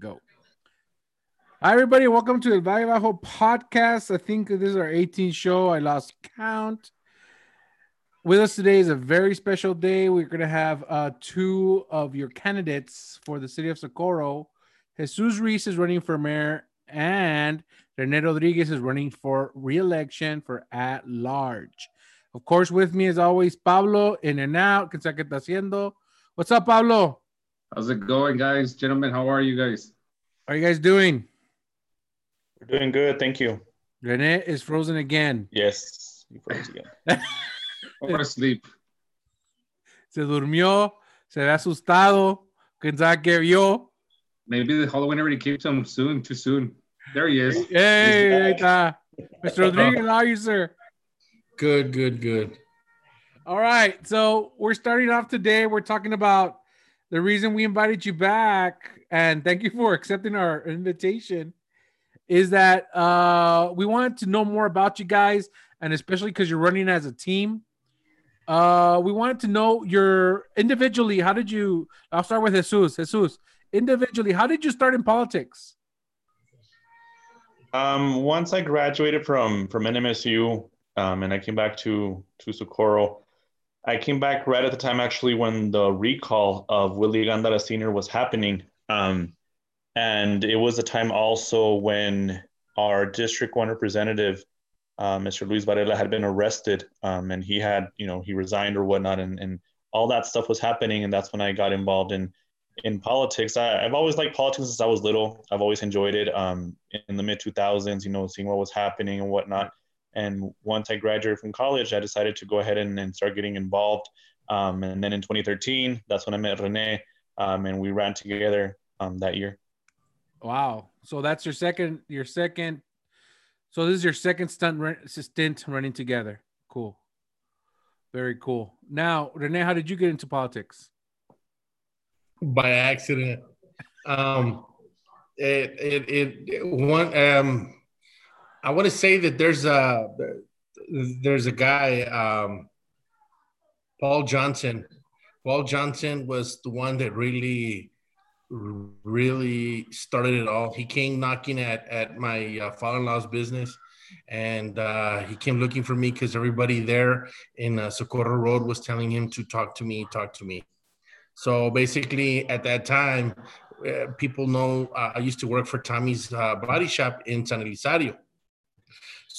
Go. Hi, everybody. Welcome to the Valle Bajo podcast. I think this is our 18th show. I lost count. With us today is a very special day. We're going to have uh, two of your candidates for the city of Socorro. Jesus Ruiz is running for mayor, and Rene Rodriguez is running for re-election for at large. Of course, with me as always, Pablo in and out. ¿Qué está haciendo? What's up, Pablo? How's it going, guys? Gentlemen, how are you guys? How are you guys doing? We're doing good, thank you. Rene is frozen again. Yes, he froze again. or asleep. Se durmió, se ve asustado, pensaba que vio. Maybe the Halloween already came to him soon, too soon. There he is. Hey. Mr. Rodriguez, how are you, sir? Good, good, good. All right. So we're starting off today. We're talking about the reason we invited you back, and thank you for accepting our invitation, is that uh, we wanted to know more about you guys, and especially because you're running as a team. Uh, we wanted to know your individually. How did you? I'll start with Jesus. Jesus, individually, how did you start in politics? Um, once I graduated from from NMSU, um, and I came back to to Socorro, I came back right at the time actually when the recall of Willie Gandara Sr. was happening. Um, and it was a time also when our District 1 representative, uh, Mr. Luis Varela, had been arrested um, and he had, you know, he resigned or whatnot. And, and all that stuff was happening. And that's when I got involved in in politics. I, have always liked politics since I was little. I've always enjoyed it. Um, in the mid 2000s, you know, seeing what was happening and whatnot. And once I graduated from college, I decided to go ahead and, and start getting involved. Um, and then in 2013, that's when I met Rene, um, and we ran together um, that year. Wow! So that's your second, your second. So this is your second stunt stint running together. Cool. Very cool. Now, Rene, how did you get into politics? By accident. Um, it, it, it, one, um, I want to say that there's a there's a guy, um, Paul Johnson. Paul Johnson was the one that really, really started it all. He came knocking at at my uh, father-in-law's business, and uh, he came looking for me because everybody there in uh, Socorro Road was telling him to talk to me, talk to me. So basically, at that time, uh, people know uh, I used to work for Tommy's uh, Body Shop in San Elizario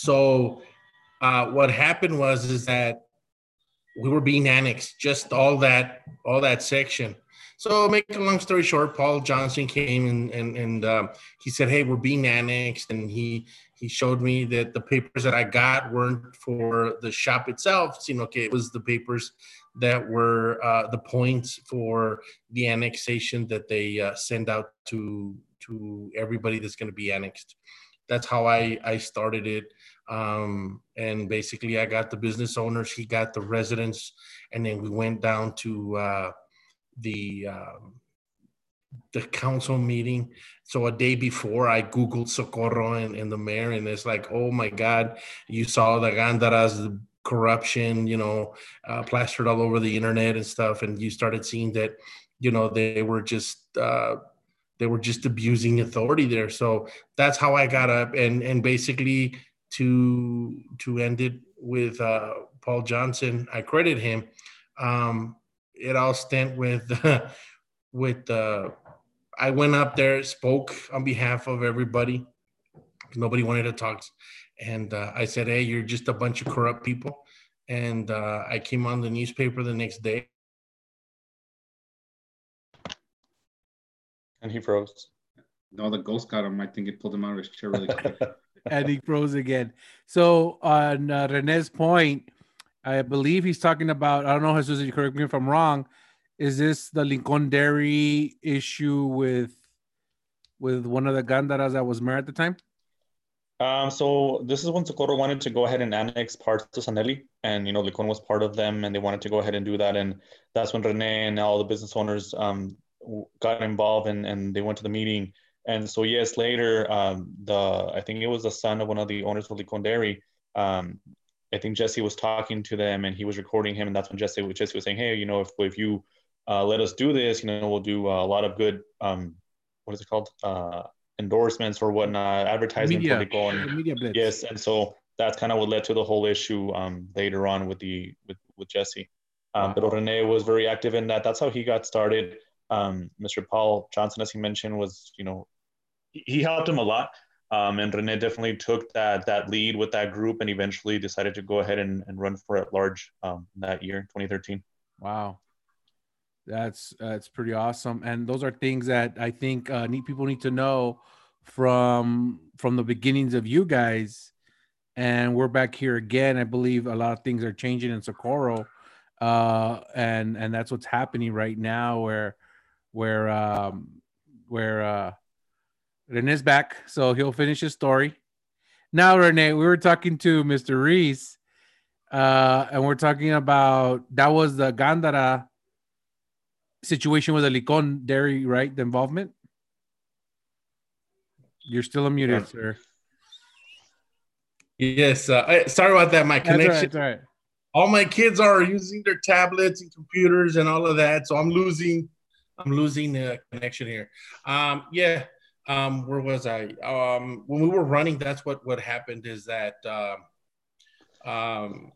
so uh, what happened was is that we were being annexed, just all that all that section. So make a long story short, Paul Johnson came and and, and um, he said, "Hey, we're being annexed," and he he showed me that the papers that I got weren't for the shop itself. You know, okay, it was the papers that were uh, the points for the annexation that they uh, send out to to everybody that's going to be annexed. That's how I I started it. Um, and basically, I got the business owners, he got the residents, and then we went down to uh, the um, the council meeting. So a day before, I googled Socorro and, and the mayor, and it's like, oh my God, you saw the gandaras, the corruption, you know, uh, plastered all over the internet and stuff, and you started seeing that, you know, they were just. Uh, they were just abusing authority there. So that's how I got up and and basically to to end it with uh, Paul Johnson. I credit him. Um, it all stent with with uh, I went up there, spoke on behalf of everybody. Nobody wanted to talk, and uh, I said, "Hey, you're just a bunch of corrupt people." And uh, I came on the newspaper the next day. And he froze. No, the ghost got him. I think it pulled him out of his chair really quick. and he froze again. So on uh, Rene's point, I believe he's talking about. I don't know, Jesus, you correct me if I'm wrong. Is this the Licon Dairy issue with with one of the gandaras that was mayor at the time? Um, so this is when Socorro wanted to go ahead and annex parts to San Eli, and you know Licon was part of them, and they wanted to go ahead and do that, and that's when Rene and all the business owners um, got involved, and and they went to the meeting and so years later, um, the I think it was the son of one of the owners of Licon Dairy. Um, I think Jesse was talking to them, and he was recording him, and that's when Jesse, Jesse was saying, "Hey, you know, if if you uh, let us do this, you know, we'll do a lot of good, um, what is it called? Uh, endorsements or whatnot, advertising Media, for Licon. media blitz. Yes, and so that's kind of what led to the whole issue um, later on with the with, with Jesse. Um, But Rene was very active in that. That's how he got started. Um, Mr. Paul Johnson, as he mentioned, was you know he- he helped him a lot. Um, and Rene definitely took that that lead with that group and eventually decided to go ahead and, and run for at large um, that year, 2013. Wow. That's that's pretty awesome. And those are things that I think uh need people need to know from from the beginnings of you guys. And we're back here again. I believe a lot of things are changing in Socorro. Uh and and that's what's happening right now where where um where uh Rene's back, so he'll finish his story. Now, Rene, we were talking to Mr. Ruiz, uh, and we're talking about that was the Gandara situation with the Licon dairy, right? The involvement. You're still unmuted, Yeah. sir. Yes. Uh, I- sorry about that. My That's all right, connection. that's all right. all my kids are using their tablets and computers and all of that so i'm losing i'm losing the connection here. Um yeah um where was i? Um when we were running that's what what happened is that um um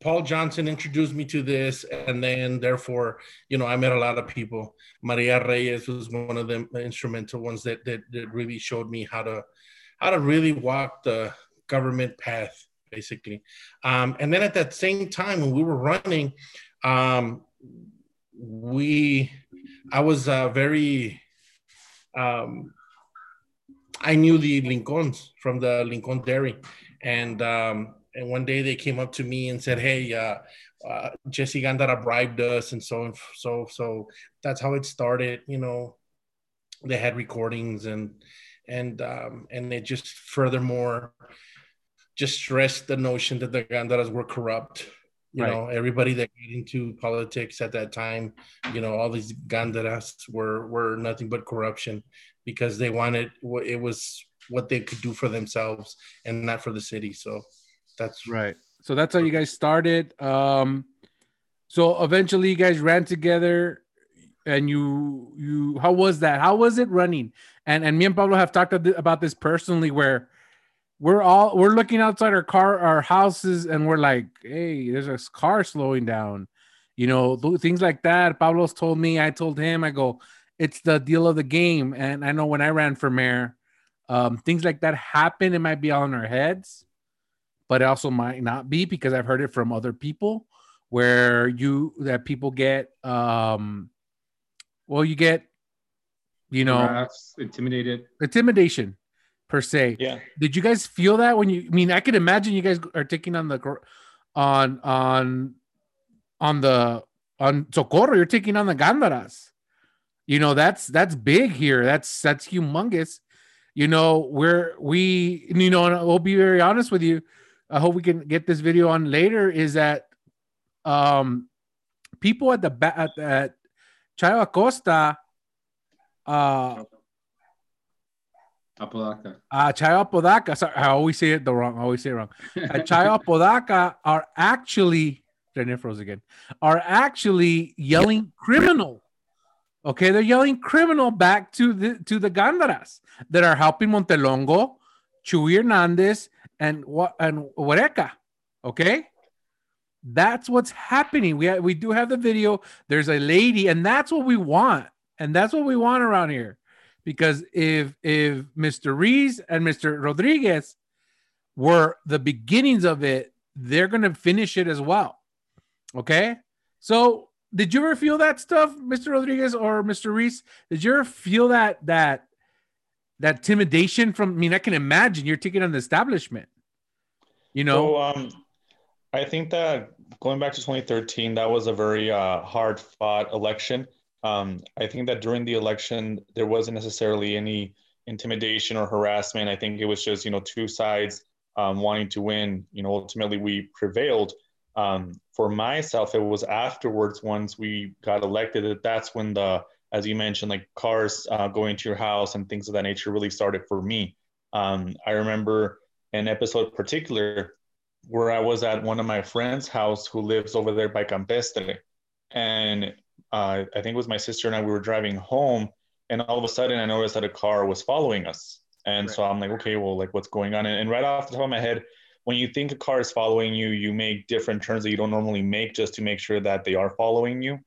paul johnson introduced me to this and then therefore you know i met a lot of people. Maria reyes was one of the instrumental ones that that, that really showed me how to how to really walk the government path basically. Um, and then at that same time when we were running, um, we, I was uh, very, um, I knew the Licons from the Licon Dairy, and um, and one day they came up to me and said, "Hey, uh, uh, Jesse Gandara bribed us," and so and so so that's how it started. You know, they had recordings and and um, and it just furthermore just stressed the notion that the Gandaras were corrupt. You Right. know, everybody that got into politics at that time, you know, all these Gandaras were were nothing but corruption because they wanted what it was what they could do for themselves and not for the city. So that's Right. So that's how you guys started. Um, so eventually you guys ran together and you you how was that? How was it running? And and me and Pablo have talked about this personally where we're all we're looking outside our car our houses and we're like, hey, there's a car slowing down. You know, things like that. Pablo's told me, I told him, I go, it's the deal of the game. And I know when I ran for mayor, um, things like that happen. It might be all in our heads but it also might not be because I've heard it from other people where you that people get um well you get you know Harassed, intimidated. intimidation per se. Yeah. Did you guys feel that when you I mean I could imagine you guys are taking on the on on on the on Socorro you're taking on the Gandaras. You know that's that's big here. That's that's humongous. You know, we're we you know and we'll be very honest with you. I hope we can get this video on later is that um people at the back at, at Chayo Acosta uh Apodaca. uh, Chayo Apodaca. Sorry, I always say it the wrong. I always say it wrong. Uh, Chayo Apodaca are actually Rene froze again. Are actually yelling criminal. Okay, they're yelling criminal back to the to the Gandaras that are helping Montelongo, Chuy Hernandez, and what and Huereca. Okay, that's what's happening. We ha- we do have the video. There's a lady, and that's what we want, and that's what we want around here because if if Mr. Ruiz and Mr. Rodriguez were the beginnings of it, they're gonna finish it as well. Okay, so did you ever feel that stuff, Mr. Rodriguez or Mr. Ruiz? Did you ever feel that that that intimidation from? I mean, I can imagine you're taking on the establishment. You know, So um, I think that going back to 2013, that was a very uh, hard fought election. Um, I think that during the election, there wasn't necessarily any intimidation or harassment. I think it was just, you know, two sides um, wanting to win. You know, ultimately we prevailed. Um, for myself, it was afterwards, once we got elected, that that's when the, as you mentioned, like cars uh, going to your house and things of that nature really started for me. Um, I remember an episode particular where I was at one of my friend's house who lives over there by Campestre. And uh, I think it was my sister and I, we were driving home and all of a sudden I noticed that a car was following us. And right. so I'm like, okay, well, like what's going on? And, and right off the top of my head, when you think a car is following you, you make different turns that you don't normally make just to make sure that they are following you.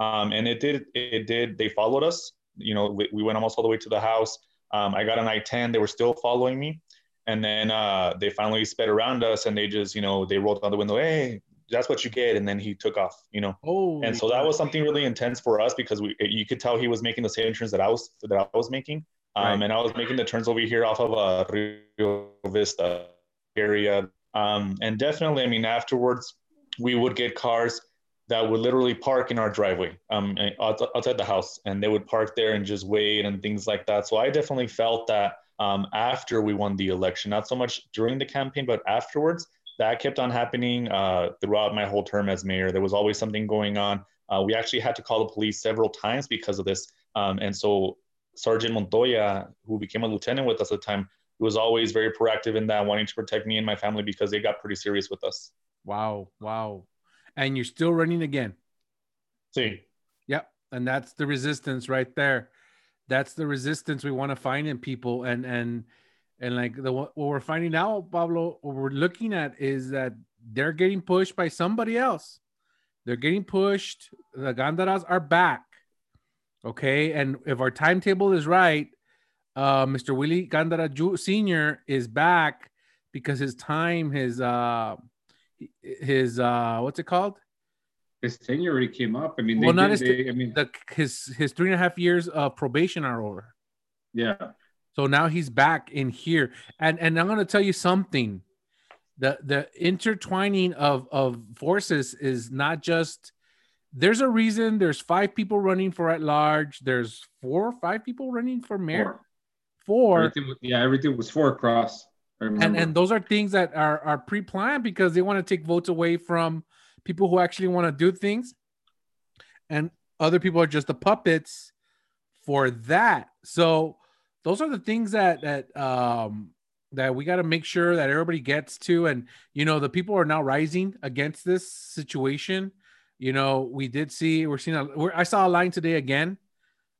Um, and it did, it did, they followed us. You know, we, we went almost all the way to the house. Um, I got an I-10, they were still following me. And then uh, they finally sped around us and they just, you know, they rolled down the window, hey, that's what you get. And then he took off, you know. Oh, and so that was something really intense for us because we, you could tell he was making the same turns that I was, that I was making. Um, right. And I was making the turns over here off of uh, Rio Vista area. Um, and definitely, I mean, afterwards, we would get cars that would literally park in our driveway um, outside the house, and they would park there and just wait and things like that. So I definitely felt that um, after we won the election, not so much during the campaign, but afterwards, that kept on happening uh, throughout my whole term as mayor. There was always something going on. Uh, we actually had to call the police several times because of this. Um, and so Sergeant Montoya, who became a lieutenant with us at the time, was always very proactive in that, wanting to protect me and my family because they got pretty serious with us. Wow, wow. And you're still running again. See. Yep. And that's the resistance right there. That's the resistance we want to find in people. And and and like the what we're finding out, Pablo, what we're looking at is that they're getting pushed by somebody else. They're getting pushed. The Gandaras are back. Okay. And if our timetable is right, uh, Mr. Willie Gandara Sr. is back because his time, his uh, his uh, what's it called? His tenure already came up. I mean, well, not did, his, they, I mean, the, his his three and a half years of probation are over. Yeah. So now he's back in here, and and I'm gonna tell you something. The the intertwining of of forces is not just. There's a reason. There's five people running for at large. There's four or five people running for mayor. Four four. Everything, yeah, everything was four across. And and those are things that are are pre-planned because they want to take votes away from people who actually want to do things, and other people are just the puppets for that. So those are the things that that um that we got to make sure that everybody gets to. And you know the people are now rising against this situation. You know we did see we're seeing a we're, i saw a line today again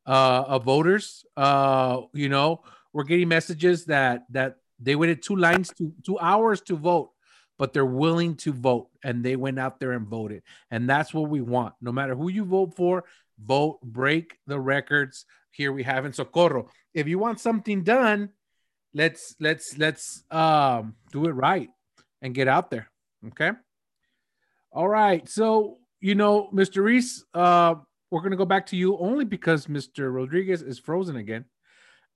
uh of voters uh you know we're getting messages that that they waited two lines to two hours to vote but they're willing to vote. And they went out there and voted. And that's what we want. No matter who you vote for vote break the records here we have in socorro if you want something done let's let's let's um do it right and get out there okay all right so you know mr ruiz uh we're gonna go back to you only because mr rodriguez is frozen again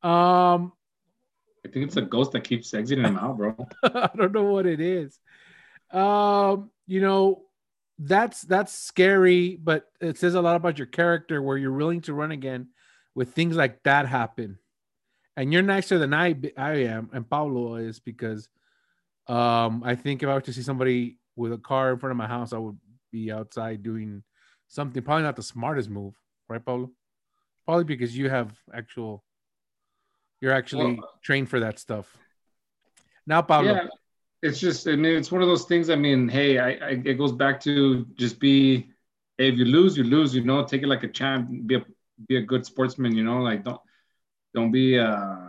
um, I think it's a ghost that keeps exiting him out, bro. I don't know what it is. Um, you know, that's that's scary, but it says a lot about your character where you're willing to run again with things like that happen. And you're nicer than I I am, and Paulo is because um I think if I were to see somebody with a car in front of my house, I would be outside doing something. Probably not the smartest move, right, Paulo? Probably because you have actual you're actually well, trained for that stuff. Now, Pablo. Yeah, it's just, I mean, it's one of those things. I mean, hey, I, I it goes back to just be, hey, if you lose, you lose. You know, take it like a champ. Be a be a good sportsman. You know, like don't don't be uh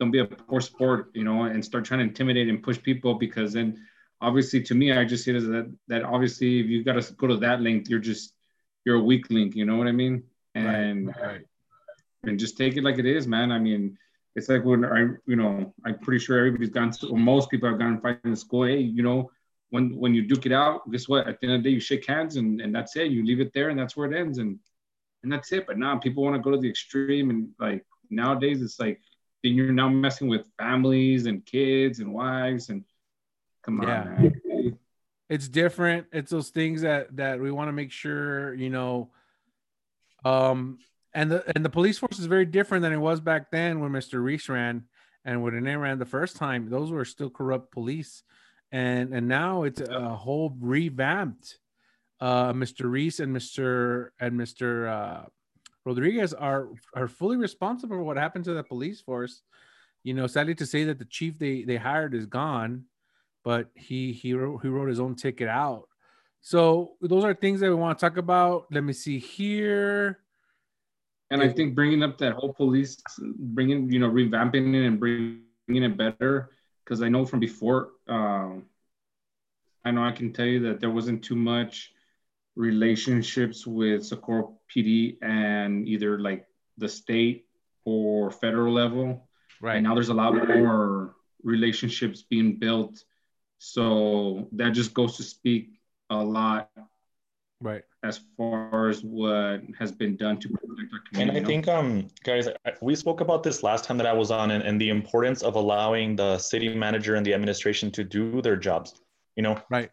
don't be a poor sport. You know, and start trying to intimidate and push people because then obviously to me i just see it as that that obviously if you've got to go to that length you're just you're a weak link you know what i mean and right, right and just take it like it is, man. I mean, it's like when I, you know, I'm pretty sure everybody's gone to, or most people have gone fighting in school. Hey, you know, when when you duke it out, guess what? At the end of the day, you shake hands and, and that's it. You leave it there and that's where it ends. And and that's it. But now people want to go to the extreme and like nowadays it's like then you're now messing with families and kids and wives and come on, yeah. man. It's different. It's those things that that we want to make sure, you know, um and the and the police force is very different than it was back then when Mr. Ruiz ran and when Rene ran the first time. Those were still corrupt police, and and now it's a whole revamped. Uh, Mr. Ruiz and Mr. and Mr. Uh, Rodriguez are are fully responsible for what happened to the police force. You know, sadly to say that the chief they they hired is gone, but he he wrote, he wrote his own ticket out. So those are things that we want to talk about. Let me see here. And I think bringing up that whole police, bringing you know revamping it and bringing it better, because I know from before, um, I know I can tell you that there wasn't too much relationships with Socorro PD and either like the state or federal level. Right. And now there's a lot more relationships being built. So that just goes to speak a lot right as far as what has been done to protect our community. And I think, um, guys, we spoke about this last time that I was on, and, and the importance of allowing the city manager and the administration to do their jobs. You know, right.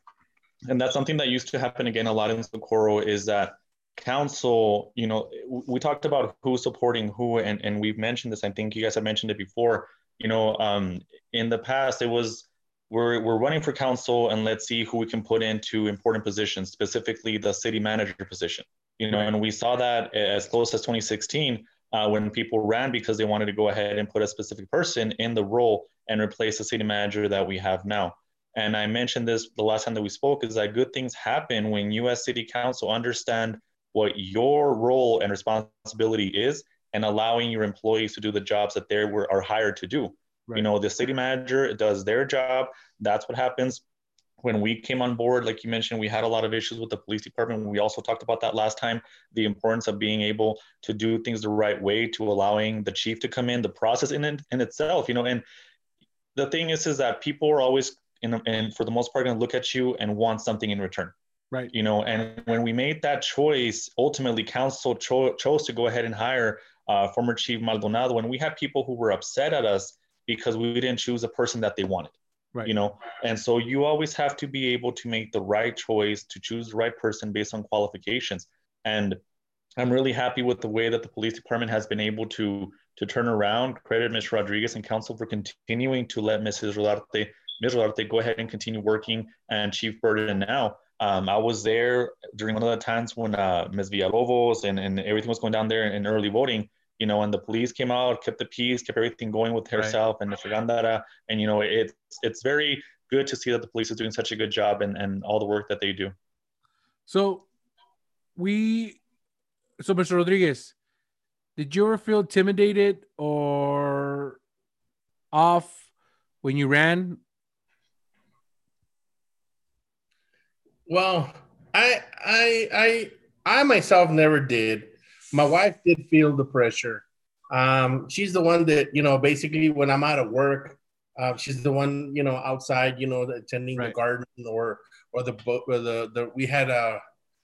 And that's something that used to happen again a lot in Socorro is that council, you know, we talked about who's supporting who, and and we've mentioned this. I think you guys have mentioned it before. You know, um, in the past, it was we're, we're running for council and let's see who we can put into important positions, specifically the city manager position. You know, and we saw that as close as 2016 uh, when people ran because they wanted to go ahead and put a specific person in the role and replace the city manager that we have now. And I mentioned this the last time that we spoke is that good things happen when you as city council understand what your role and responsibility is and allowing your employees to do the jobs that they were are hired to do. Right. You know, the city manager does their job. That's what happens. When we came on board, like you mentioned, we had a lot of issues with the police department. We also talked about that last time the importance of being able to do things the right way, to allowing the chief to come in, the process in, in itself, you know. And the thing is, is that people are always, in, and for the most part, going to look at you and want something in return. Right. You know, and when we made that choice, ultimately, council cho- chose to go ahead and hire uh, former Chief Maldonado. And we had people who were upset at us because we didn't choose a person that they wanted. Right. You know, and so you always have to be able to make the right choice to choose the right person based on qualifications. And I'm really happy with the way that the police department has been able to to turn around. Credit Ms. Rodriguez and council for continuing to let Mrs. Rodarte, Ms. Rodarte go ahead and continue working and Chief Burden now. Um, I was there during one of the times when uh, Ms. Villalobos and, and everything was going down there in early voting you know, and the police came out, kept the peace, kept everything going with herself right. and Mr. Gandara. And, you know, it's, it's very good to see that the police is doing such a good job and, and all the work that they do. So we, so Mr. Rodriguez, did you ever feel intimidated or off when you ran? Well, I, I, I, I myself never did my wife did feel the pressure. Um, she's the one that you know basically when I'm out of work, uh, she's the one you know outside you know attending right. the garden or or the or the the we had uh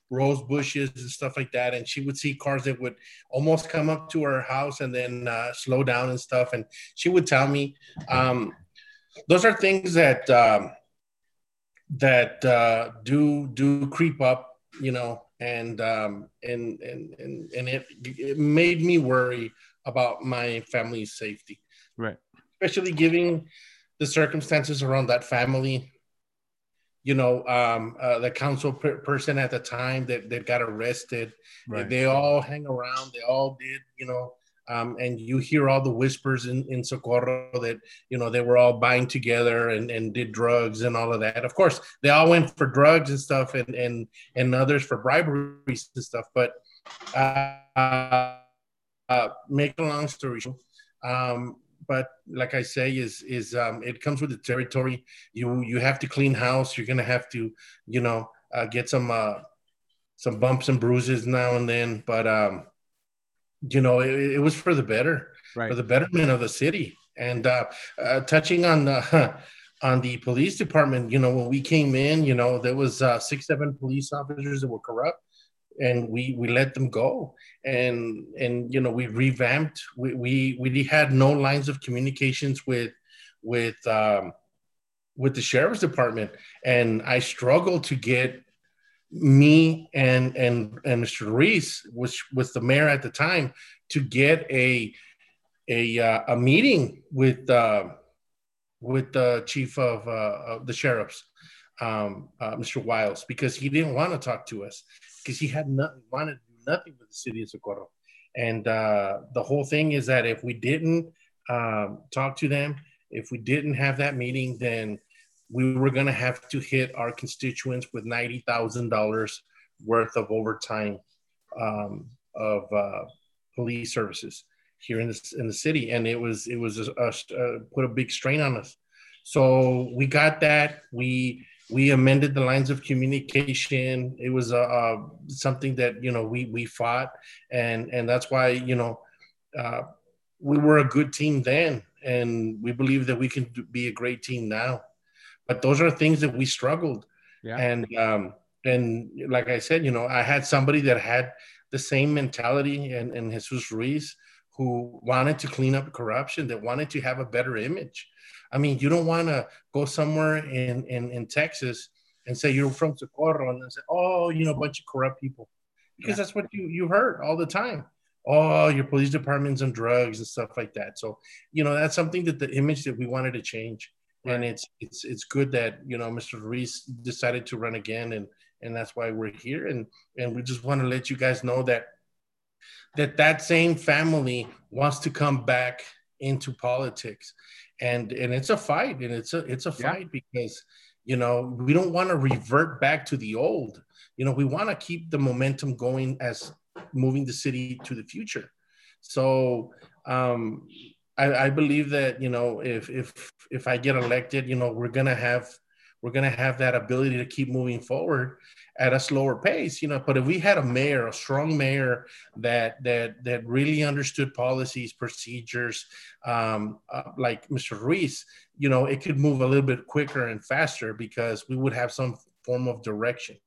rose bushes and stuff like that and she would see cars that would almost come up to her house and then uh, slow down and stuff and she would tell me um, those are things that um, that uh, do do creep up you know and um, and and and, and it, it made me worry about my family's safety. Right. Especially given the circumstances around that family. You know, um, uh, the council per- person at the time that, that got arrested, right. they all hang around. They all did, you know, um, and you hear all the whispers in, in Socorro that you know they were all buying together and, and did drugs and all of that. Of course, they all went for drugs and stuff, and and and others for bribery and stuff. But uh, uh, make a long story short, um, but like I say, is is um, it comes with the territory. You you have to clean house. You're gonna have to, you know, uh, get some uh, some bumps and bruises now and then. But um, you know, it, it was for the better, right. for the betterment of the city. And uh, uh, touching on the on the police department, you know, when we came in, you know, there was uh, six, seven police officers that were corrupt, and we we let them go. And and you know, we revamped. We we we had no lines of communications with with um, with the sheriff's department, and I struggled to get me and and and Mr. Ruiz, which was the mayor at the time, to get a a uh, a meeting with uh, with the chief of, uh, of the sheriffs, um, uh, Mr. Wiles, because he didn't want to talk to us because he had nothing wanted nothing with the city of Socorro, and uh, the whole thing is that if we didn't um, talk to them, if we didn't have that meeting, then we were going to have to hit our constituents with $90,000 worth of overtime um, of, uh, police services here in the in the city, and it was it was a, a, a, put a big strain on us. So we got that. We we amended the lines of communication. It was a, a something that you know we we fought, and and that's why you know uh, we were a good team then, and we believe that we can be a great team now. But those are things that we struggled, yeah. and um, and like I said, you know, I had somebody that had the same mentality, and and Jesus Ruiz, who wanted to clean up corruption, that wanted to have a better image I mean, you don't want to go somewhere in, in, in Texas and say you're from Socorro and then say, oh, you know, a bunch of corrupt people. Because yeah. that's what you, you heard all the time. Oh, your police department's on drugs and stuff like that. So, you know, that's something that the image that we wanted to change. Right. And it's it's it's good that, you know, Mr. Ruiz decided to run again and and that's why we're here. And and we just want to let you guys know that that that same family wants to come back into politics and and it's a fight and it's a it's a fight yeah. because you know we don't want to revert back to the old you know we want to keep the momentum going as moving the city to the future so um I, I believe that you know if if if i get elected you know we're gonna have we're going to have that ability to keep moving forward at a slower pace you know. But if we had a mayor a strong mayor that that that really understood policies procedures um, uh, like mr ruiz you know it could move a little bit quicker and faster because we would have some form of direction.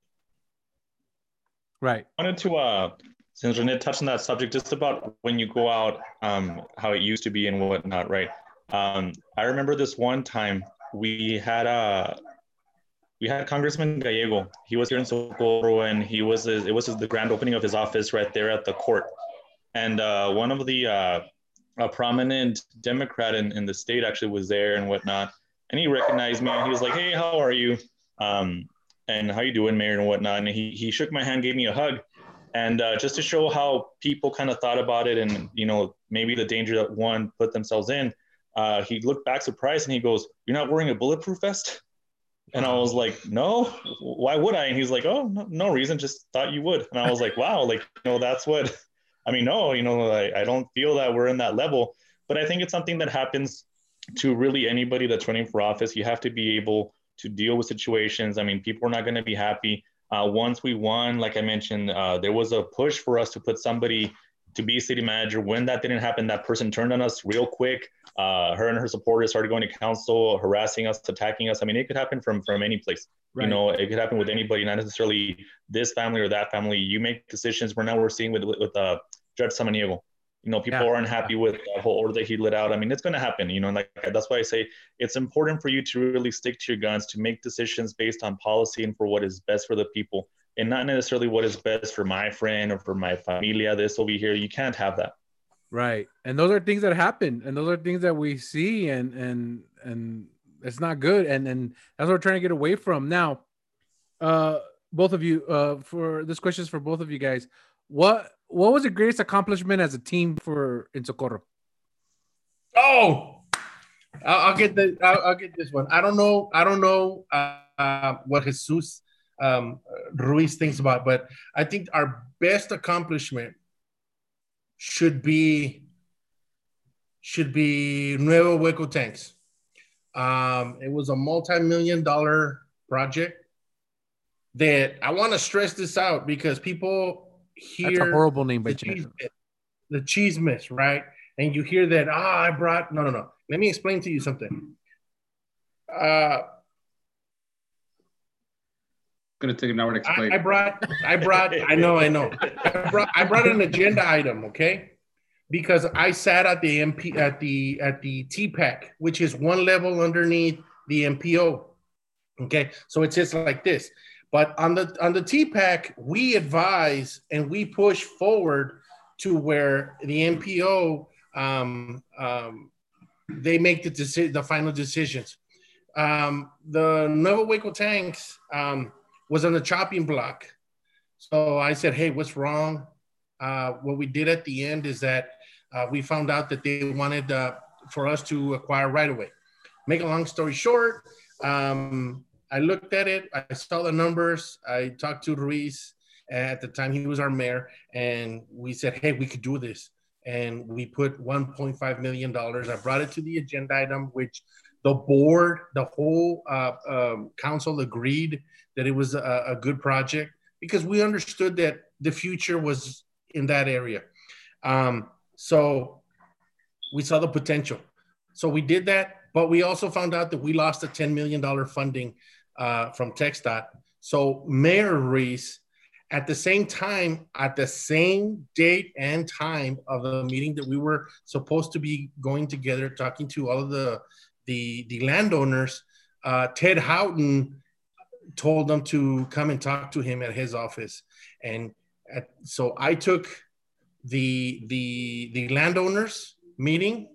Right. I wanted to uh since Rene touched on that subject, just about when you go out, um, how it used to be and whatnot, right? Um, I remember this one time we had a we had Congressman Gallego. He was here in Socorro, and he was it was the grand opening of his office right there at the court. And uh, one of the uh, a prominent Democrat in, in the state actually was there and whatnot. And he recognized me, and he was like, "Hey, how are you? Um, and how you doing, Mayor, and whatnot?" And he he shook my hand, gave me a hug, and uh, just to show how people kind of thought about it, and you know maybe the danger that one put themselves in. Uh, he looked back surprised and he goes, "You're not wearing a bulletproof vest?" And I was like, no, why would I? And he's like, oh, no, no, reason, just thought you would. And I was like, wow, like, you know, that's what, I mean, no, you know, I, I don't feel that we're in that level. But I think it's something that happens to really anybody that's running for office. You have to be able to deal with situations. I mean, people are not going to be happy. Uh, once we won, like I mentioned, uh, there was a push for us to put somebody to be city manager. When that didn't happen, that person turned on us real quick. Uh, her and her supporters started going to council, harassing us, attacking us. I mean, it could happen from from any place. Right. You know, it could happen with anybody, not necessarily this family or that family. You make decisions. We're now we're seeing with with uh, Judge Samaniego. You know, people yeah. are unhappy with the whole order that he let out. I mean, it's going to happen. You know, like that's why I say it's important for you to really stick to your guns, to make decisions based on policy and for what is best for the people and not necessarily what is best for my friend or for my familia. This will be here. You can't have that. Right. And those are things that happen. And those are things that we see and and and it's not good. And and that's what we're trying to get away from. Now, uh both of you, uh for this question is for both of you guys. What what was the greatest accomplishment as a team for in Socorro? Oh, I'll, get the I'll, I'll, get this one. I don't know. I don't know uh, uh, what Jesus um, Ruiz thinks about. But I think our best accomplishment should be should be Nuevo Hueco tanks. Um, it was a multi-million dollar project that I want to stress this out because people hear That's a horrible name by the cheese, the cheese mess, right? And you hear that, ah, I brought no no no. Let me explain to you something. Uh gonna take an hour to explain. I, I brought, I brought, I know, I know. I brought, I brought an agenda item, okay? Because I sat at the MP at the at the TPAC, which is one level underneath the MPO. Okay, so it says like this. But on the on the TPAC, we advise and we push forward to where the MPO um, um, they make the decision, the final decisions. Um, the Nuevo Hueco tanks. Um, was on the chopping block. So I said, hey, what's wrong? Uh, what we did at the end is that uh, we found out that they wanted uh, for us to acquire right away. Make a long story short, um, I looked at it, I saw the numbers, I talked to Ruiz at the time he was our mayor, and we said, hey, we could do this. and we put 1.5 million dollars. I brought it to the agenda item, which the board, the whole uh, um, council agreed that it was a, a, good project because we understood that the future was in that area. Um, so we saw the potential. So we did that, but we also found out that we lost a $10 million funding uh, from TxDOT. So Mayor Ruiz, at the same time, at the same date and time of the meeting that we were supposed to be going together, talking to all of the the, the landowners, uh, Ted Houghton told them to come and talk to him at his office. And at, so I took the, the, the landowners meeting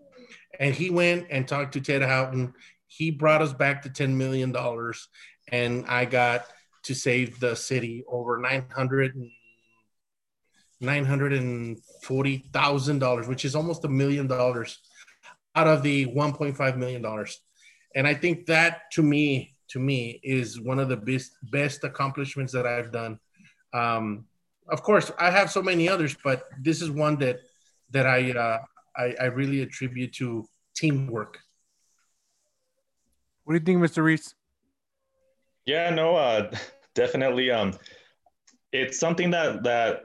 and he went and talked to Ted Houghton. He brought us back to $10 million and I got to save the city over 900 $940,000, which is almost a million dollars out of the 1.5 million dollars. And i think that to me to me is one of the best best accomplishments that i've done. Um, of course i have so many others but this is one that that i uh, I, I really attribute to teamwork. What do you think mr ruiz yeah no uh, definitely um it's something that that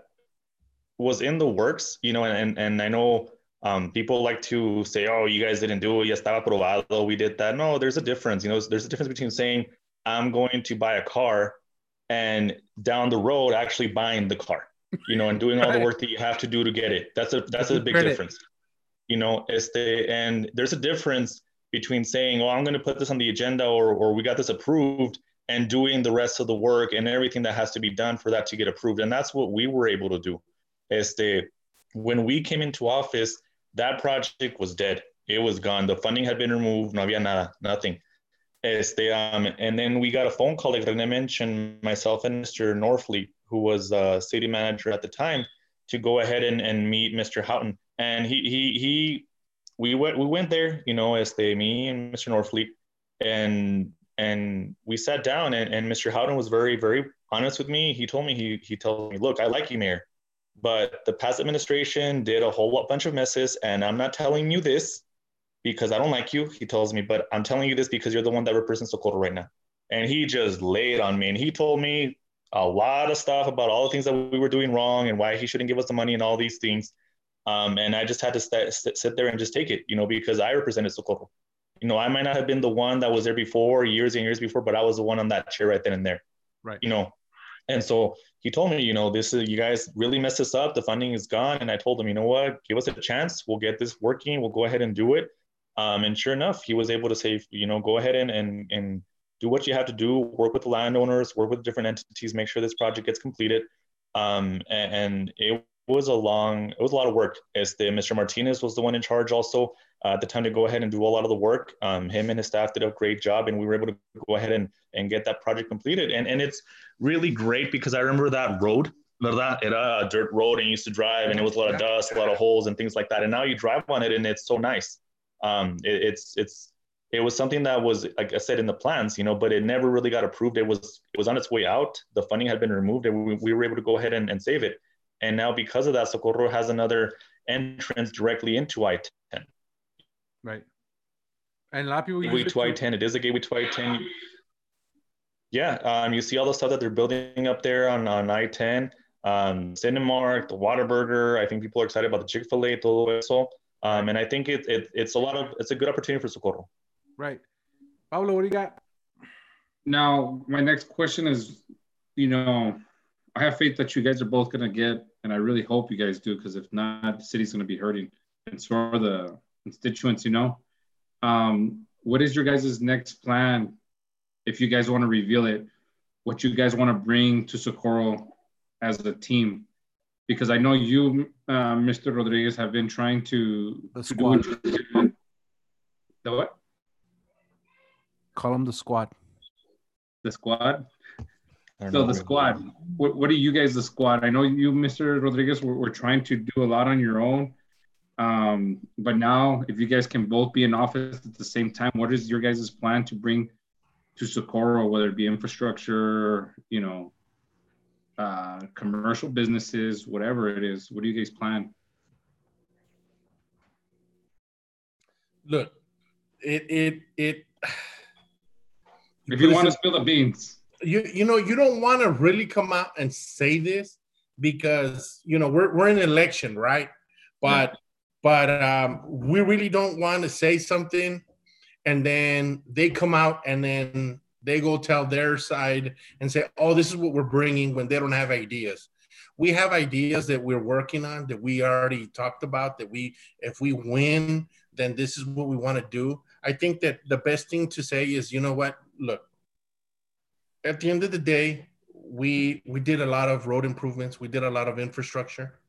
was in the works you know and and i know um, people like to say, "Oh, you guys didn't do it. Ya estaba probado. We did that." No, there's a difference. You know, there's a difference between saying, "I'm going to buy a car," and down the road actually buying the car. You know, and doing all the work that you have to do to get it. That's a that's a big Credit. difference. You know, este, and there's a difference between saying, "Well, I'm going to put this on the agenda," or "or we got this approved," and doing the rest of the work and everything that has to be done for that to get approved. And that's what we were able to do. Este, when we came into office that project was dead. It was gone. The funding had been removed. No había nada, nothing. Este, um, and then we got a phone call, like Rene mentioned, myself and Mr. Norfleet, who was uh, city manager at the time, to go ahead and, and meet Mr. Houghton. And he, he, he, we went, we went there, you know, este, me and Mr. Norfleet, and, and we sat down and, and Mr. Houghton was very, very honest with me. He told me, he, he told me, look, I like you, Mayor. But the past administration did a whole bunch of messes, and I'm not telling you this because I don't like you. He tells me, but I'm telling you this because you're the one that represents Socorro right now. And he just laid on me, and he told me a lot of stuff about all the things that we were doing wrong and why he shouldn't give us the money and all these things. Um, and I just had to st- sit there and just take it, you know, because I represented Socorro. You know, I might not have been the one that was there before, years and years before, but I was the one on that chair right then and there. Right. You know, and so he told me, you know, this is you guys really messed this up. The funding is gone. And I told him, you know what, give us a chance. We'll get this working. We'll go ahead and do it. Um, and sure enough, he was able to say, you know, go ahead and and and do what you have to do. Work with the landowners, work with different entities, make sure this project gets completed. Um, and, and it was a long, it was a lot of work. As the Mr. Martinez was the one in charge also uh, the time to go ahead and do a lot of the work. Um, him and his staff did a great job, and we were able to go ahead and and get that project completed. And and it's really great because I remember that road. ¿verdad? Era a dirt road and you used to drive and it was a lot of dust, a lot of holes and things like that. And now you drive on it and it's so nice. Um, it, it's, it's, it was something that was, like I said, in the plans, you know, but it never really got approved. It was, it was on its way out. The funding had been removed and we, we were able to go ahead and, and save it. And now because of that, Socorro has another entrance directly into I-10. Right. And a lot of people gateway to I-10. It is a gateway to I-10. Yeah, um, you see all the stuff that they're building up there on, on I-10, um, Cinemark, the Whataburger. I think people are excited about the Chick-fil-A, todo eso. Um, and I think it, it, it's a lot of, it's a good opportunity for Socorro. Right. Pablo, what do you got? Now, my next question is, you know, I have faith that you guys are both going to get, and I really hope you guys do, because if not, the city's going to be hurting, and so are the constituents, you know. Um, what is your guys' next plan if you guys want to reveal it, what you guys want to bring to Socorro as a team. Because I know you, uh, Mr. Rodriguez, have been trying to, the squad. To the what? Call them the squad. The squad? So the squad. What, what are you guys, the squad? I know you, Mr. Rodriguez, were, were trying to do a lot on your own. Um, but now, if you guys can both be in office at the same time, what is your guys' plan to bring to Socorro, whether it be infrastructure, you know, uh, commercial businesses, whatever it is. What do you guys plan? look, it it it. If you want to spill the beans, you you know you don't want to really come out and say this because you know we're we're in an election, right? But yeah. But um, we really don't want to say something, and then they come out and then they go tell their side and say, "Oh, this is what we're bringing," when they don't have ideas. We have ideas that we're working on that we already talked about. That we, if we win, then this is what we want to do. I think that the best thing to say is, you know what? Look, at the end of the day, we we did a lot of road improvements. We did a lot of infrastructure.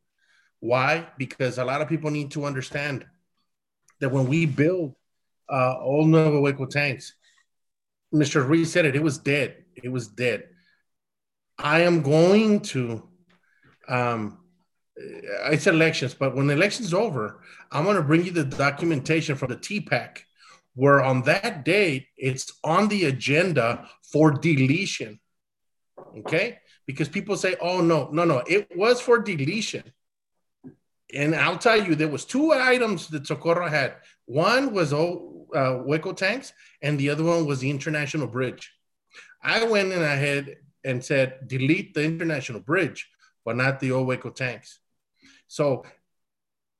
Why? Because a lot of people need to understand that when we build uh, old Nuevo Hueco tanks, Mr. Ruiz said it, it was dead. It was dead. I am going to, um, it's elections, but when the election's over, I'm going to bring you the documentation from the TPAC where on that date it's on the agenda for deletion. Okay? Because people say, oh no, no, no, it was for deletion. And I'll tell you, there was two items that Socorro had. One was oh, uh, Hueco tanks, and the other one was the international bridge. I went in ahead and said, delete the international bridge, but not the old Hueco tanks. So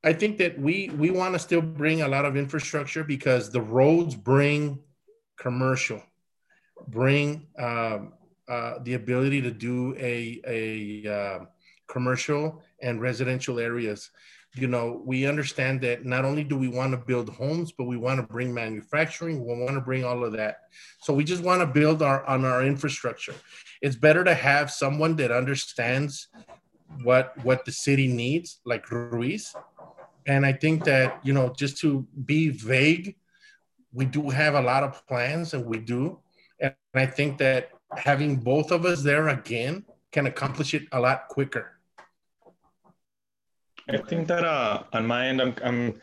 I think that we we want to still bring a lot of infrastructure because the roads bring commercial, bring um, uh, the ability to do a a uh, commercial and residential areas. You know, we understand that not only do we want to build homes, but we want to bring manufacturing. We want to bring all of that. So we just want to build our on our infrastructure. It's better to have someone that understands what what the city needs, like Ruiz, and I think that, you know, just to be vague, we do have a lot of plans and we do. And I think that having both of us there again can accomplish it a lot quicker. I think that uh, on my end, I'm, I'm,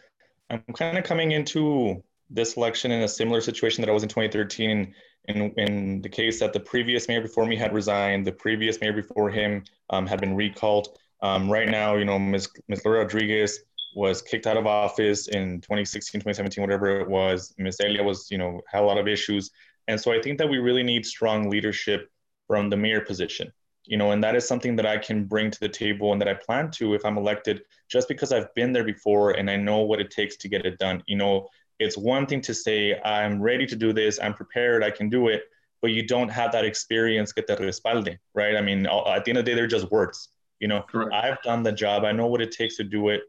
I'm kind of coming into this election in a similar situation that I was in 2013 in, in the case that the previous mayor before me had resigned, the previous mayor before him um, had been recalled. Um, right now, you know, Ms. Ms. Laura Rodriguez was kicked out of office in 2016, 2017, whatever it was. Ms. Elia was, you know, had a lot of issues. And so I think that we really need strong leadership from the mayor position, you know, and that is something that I can bring to the table and that I plan to if I'm elected, just because I've been there before and I know what it takes to get it done. You know, it's one thing to say, I'm ready to do this, I'm prepared, I can do it, but you don't have that experience, get that respalde, right? I mean, at the end of the day, they're just words. You know, Correct. I've done the job, I know what it takes to do it.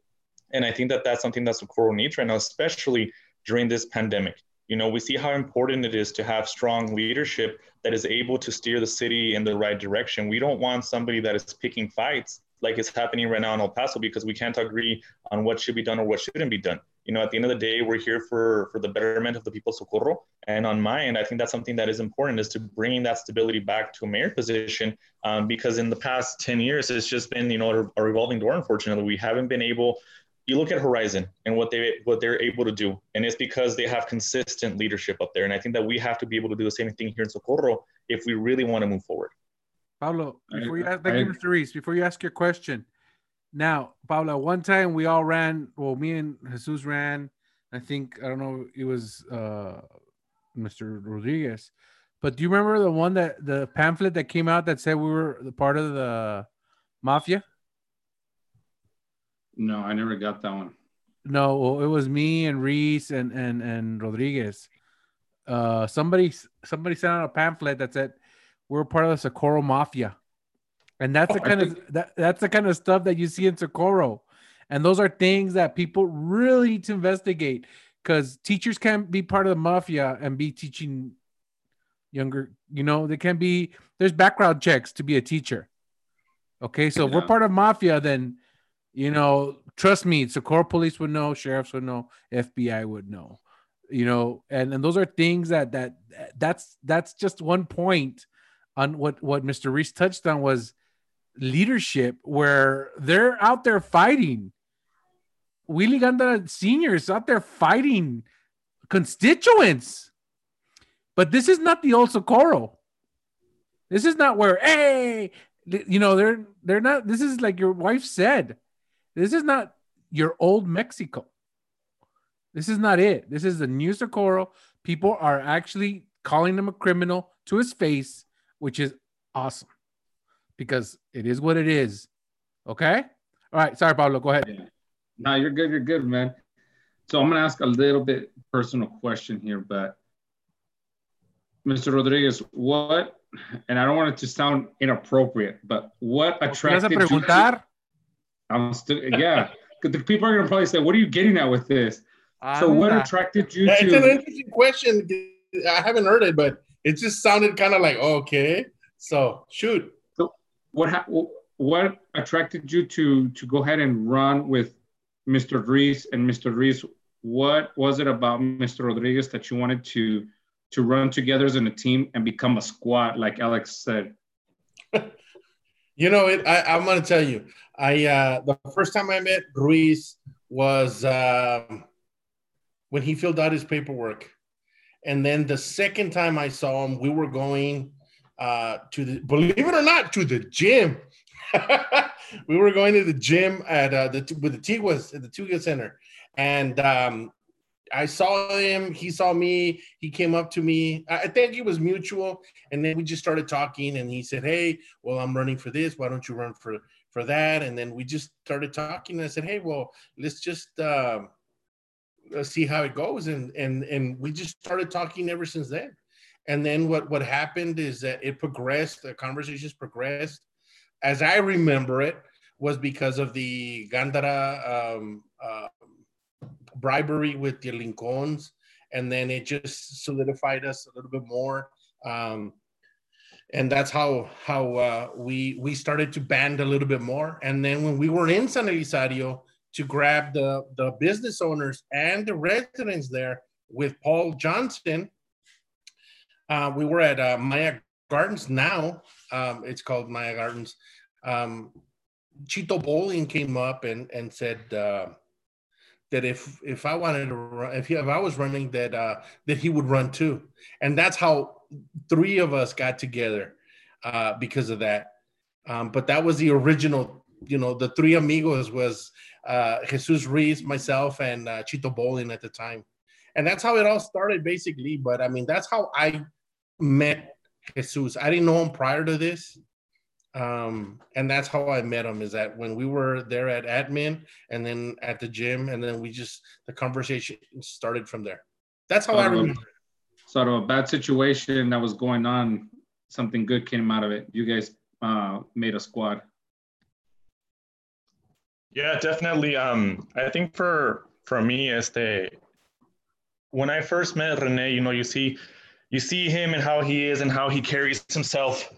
And I think that that's something that's a core need right now, especially during this pandemic. You know, we see how important it is to have strong leadership that is able to steer the city in the right direction. We don't want somebody that is picking fights like it's happening right now in El Paso because we can't agree on what should be done or what shouldn't be done. You know, at the end of the day, we're here for for the betterment of the people of Socorro. And on my end, I think that's something that is important is to bringing that stability back to a mayor position um, because in the past 10 years, it's just been, you know, a revolving door, unfortunately. We haven't been able you look at Horizon and what they what they're able to do, and it's because they have consistent leadership up there. And I think that we have to be able to do the same thing here in Socorro if we really want to move forward. Pablo, before you ask, thank you, Mr. Ruiz. Before you ask your question, now, Pablo, one time we all ran. Well, me and Jesus ran. I think I don't know. It was uh, Mr. Rodriguez. But do you remember the one that the pamphlet that came out that said we were the part of the mafia? No, I never got that one. No, it was me and Ruiz and and and Rodriguez. Uh, somebody somebody sent out a pamphlet that said we're part of the Socorro Mafia, and that's oh, the kind think... of that, that's the kind of stuff that you see in Socorro, and those are things that people really need to investigate because teachers can't be part of the mafia and be teaching younger. You know, they can be. There's background checks to be a teacher. Okay, so yeah. if we're part of mafia, then you know, trust me, Socorro police would know, sheriffs would know, FBI would know. You know, and, and those are things that that that's that's just one point on what what Mr. Ruiz touched on was leadership where they're out there fighting. Willie Gandara is out there fighting constituents. But this is not the old Socorro. This is not where, hey, you know, they're they're not. This is like your wife said. This is not your old Mexico. This is not it. This is the new Socorro. People are actually calling him a criminal to his face, which is awesome because it is what it is. Okay. All right. Sorry, Pablo. Go ahead. Yeah. No, you're good. You're good, man. So I'm gonna ask a little bit personal question here, but Mr. Rodriguez, what? And I don't want it to sound inappropriate, but what oh, attracted you? To, I'm still, yeah. Because the people are gonna probably say, "What are you getting at with this?" So, ah. what attracted you That's to? It's an interesting question. I haven't heard it, but it just sounded kind of like oh, okay. So shoot. So what ha- what attracted you to to go ahead and run with Mr. Ruiz and Mr. Ruiz? What was it about Mr. Rodriguez that you wanted to to run together as in a team and become a squad, like Alex said? you know, it, I, I'm going to tell you. I uh, the first time I met Ruiz was um, when he filled out his paperwork, and then the second time I saw him, we were going uh, to the believe it or not to the gym. we were going to the gym at uh, the with the Tiguas at the Tiguas Center, and um, I saw him. He saw me. He came up to me. I think it was mutual, and then we just started talking. And he said, "Hey, well, I'm running for this. Why don't you run for for that?" And then we just started talking. And I said, "Hey, well, let's just uh, let's see how it goes." And and and we just started talking ever since then. And then what what happened is that it progressed. The conversations progressed, as I remember it, was because of the Gandara um, uh, bribery with the Licons, and then it just solidified us a little bit more. Um, and that's how how uh, we we started to band a little bit more. And then when we were in San Elizario to grab the the business owners and the residents there with Paul Johnson, uh, we were at uh, Maya Gardens. Now um, it's called Maya Gardens. Um, Chito Bowling came up and and said uh, that if if I wanted to run, if, he, if I was running, that uh, that he would run too, and that's how three of us got together uh, because of that. Um, but that was the original, you know, the three amigos was uh, Jesus Ruiz, myself, and uh, Chito Bowling at the time, and that's how it all started basically. But I mean, that's how I met Jesus. I didn't know him prior to this um and that's how i met him is that when we were there at admin and then at the gym and then we just the conversation started from there. That's how i remember. sort of a bad situation that was going on. Something good came out of it. You guys uh made a squad. Yeah definitely. Um i think for for me as the when i first met rene you know you see you see him and how he is and how he carries himself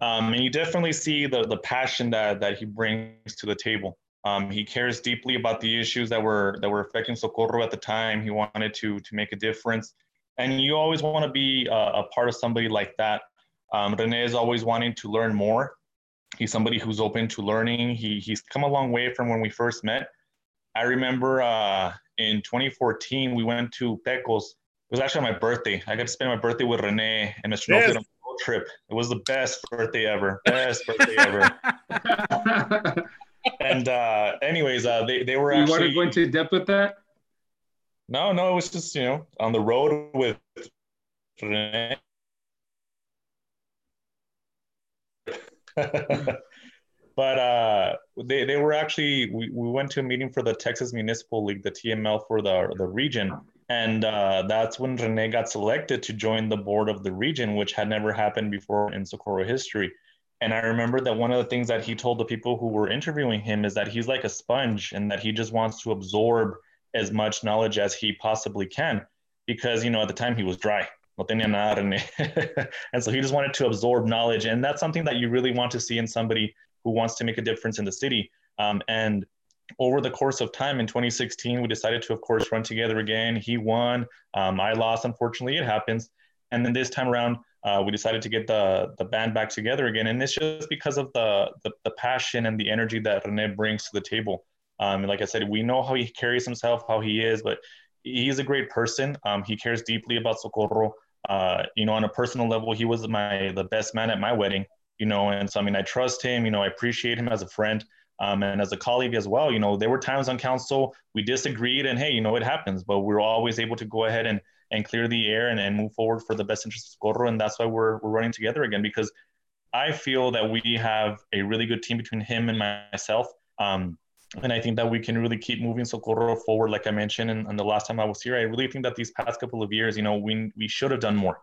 um, and you definitely see the, the passion that, that he brings to the table. Um, he cares deeply about the issues that were that were affecting Socorro at the time. He wanted to to make a difference, and you always want to be a, a, part of somebody like that. Um, Rene is always wanting to learn more. He's somebody who's open to learning. He he's come a long way from when we first met. I remember uh, in 2014 we went to Pecos. It was actually my birthday. I got to spend my birthday with Rene and Mr. Yes trip. It was the best birthday ever. Best birthday ever. and uh, anyways, uh, they, they were you actually. You want to go into depth with that? No, no, it was just, you know, on the road with but uh, they, they were actually, we, we went to a meeting for the Texas Municipal League, the TML for the, the region and uh, that's when Rene got selected to join the board of the region, which had never happened before in Socorro history. And I remember that one of the things that he told the people who were interviewing him is that he's like a sponge and that he just wants to absorb as much knowledge as he possibly can. Because, you know, at the time he was dry. No tenía nada, Rene. and so he just wanted to absorb knowledge. And that's something that you really want to see in somebody who wants to make a difference in the city. Um, and over the course of time in 2016, we decided to, of course, run together again. He won. Um, I lost, unfortunately, it happens. And then this time around, uh, we decided to get the, the band back together again. And it's just because of the, the, the passion and the energy that Rene brings to the table. Um, like I said, we know how he carries himself, how he is, but he's a great person. Um, he cares deeply about Socorro. Uh, you know, on a personal level, he was my the best man at my wedding. You know, and so I mean, I trust him. You know, I appreciate him as a friend. Um, and as a colleague as well, you know, there were times on council we disagreed, and hey, you know, it happens, but we are always able to go ahead and and clear the air and, and move forward for the best interest of Socorro. And that's why we're we're running together again because I feel that we have a really good team between him and myself. Um, and I think that we can really keep moving Socorro forward, like I mentioned. And, and, the last time I was here, I really think that these past couple of years, you know, we we should have done more.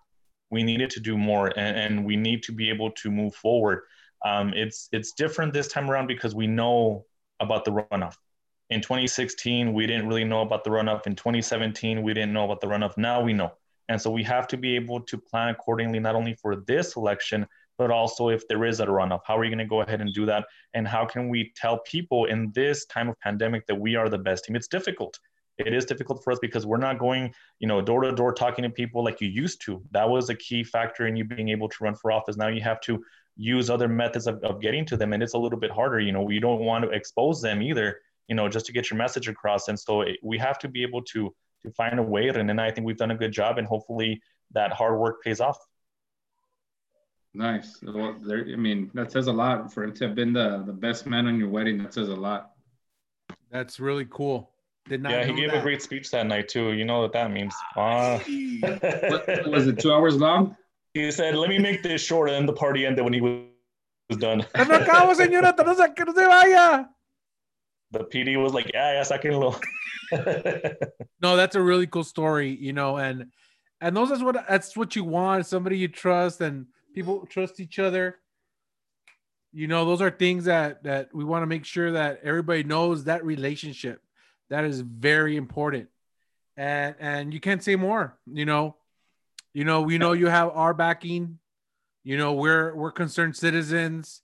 We needed to do more, and, and we need to be able to move forward. Um, it's it's different this time around because we know about the runoff. In 2016, we didn't really know about the runoff. In 2017, we didn't know about the runoff. Now we know, and so we have to be able to plan accordingly, not only for this election, but also if there is a runoff, how are you going to go ahead and do that? And how can we tell people in this time of pandemic that we are the best team? It's difficult. It is difficult for us because we're not going, you know, door to door talking to people like you used to. That was a key factor in you being able to run for office. Now you have to use other methods of, of getting to them, and it's a little bit harder. You know, we don't want to expose them either. You know, just to get your message across. And so it, we have to be able to to find a way. And then I think we've done a good job, and hopefully that hard work pays off. Nice. Well, there, I mean, that says a lot for him to have been the, the best man on your wedding. That says a lot. That's really cool. Did not. Yeah, he gave that. a great speech that night too. You know what that means? Uh, was it two hours long? He said, "Let me make this short," and the party ended when he was, was done. the PD was like, "Yeah, yeah, sáquenlo." no, that's a really cool story, you know, and and those is what that's what you want somebody you trust and people trust each other. You know those are things that that we want to make sure that everybody knows that relationship. That is very important. And and you can't say more you know you know we know you have our backing. You know we're we're concerned citizens.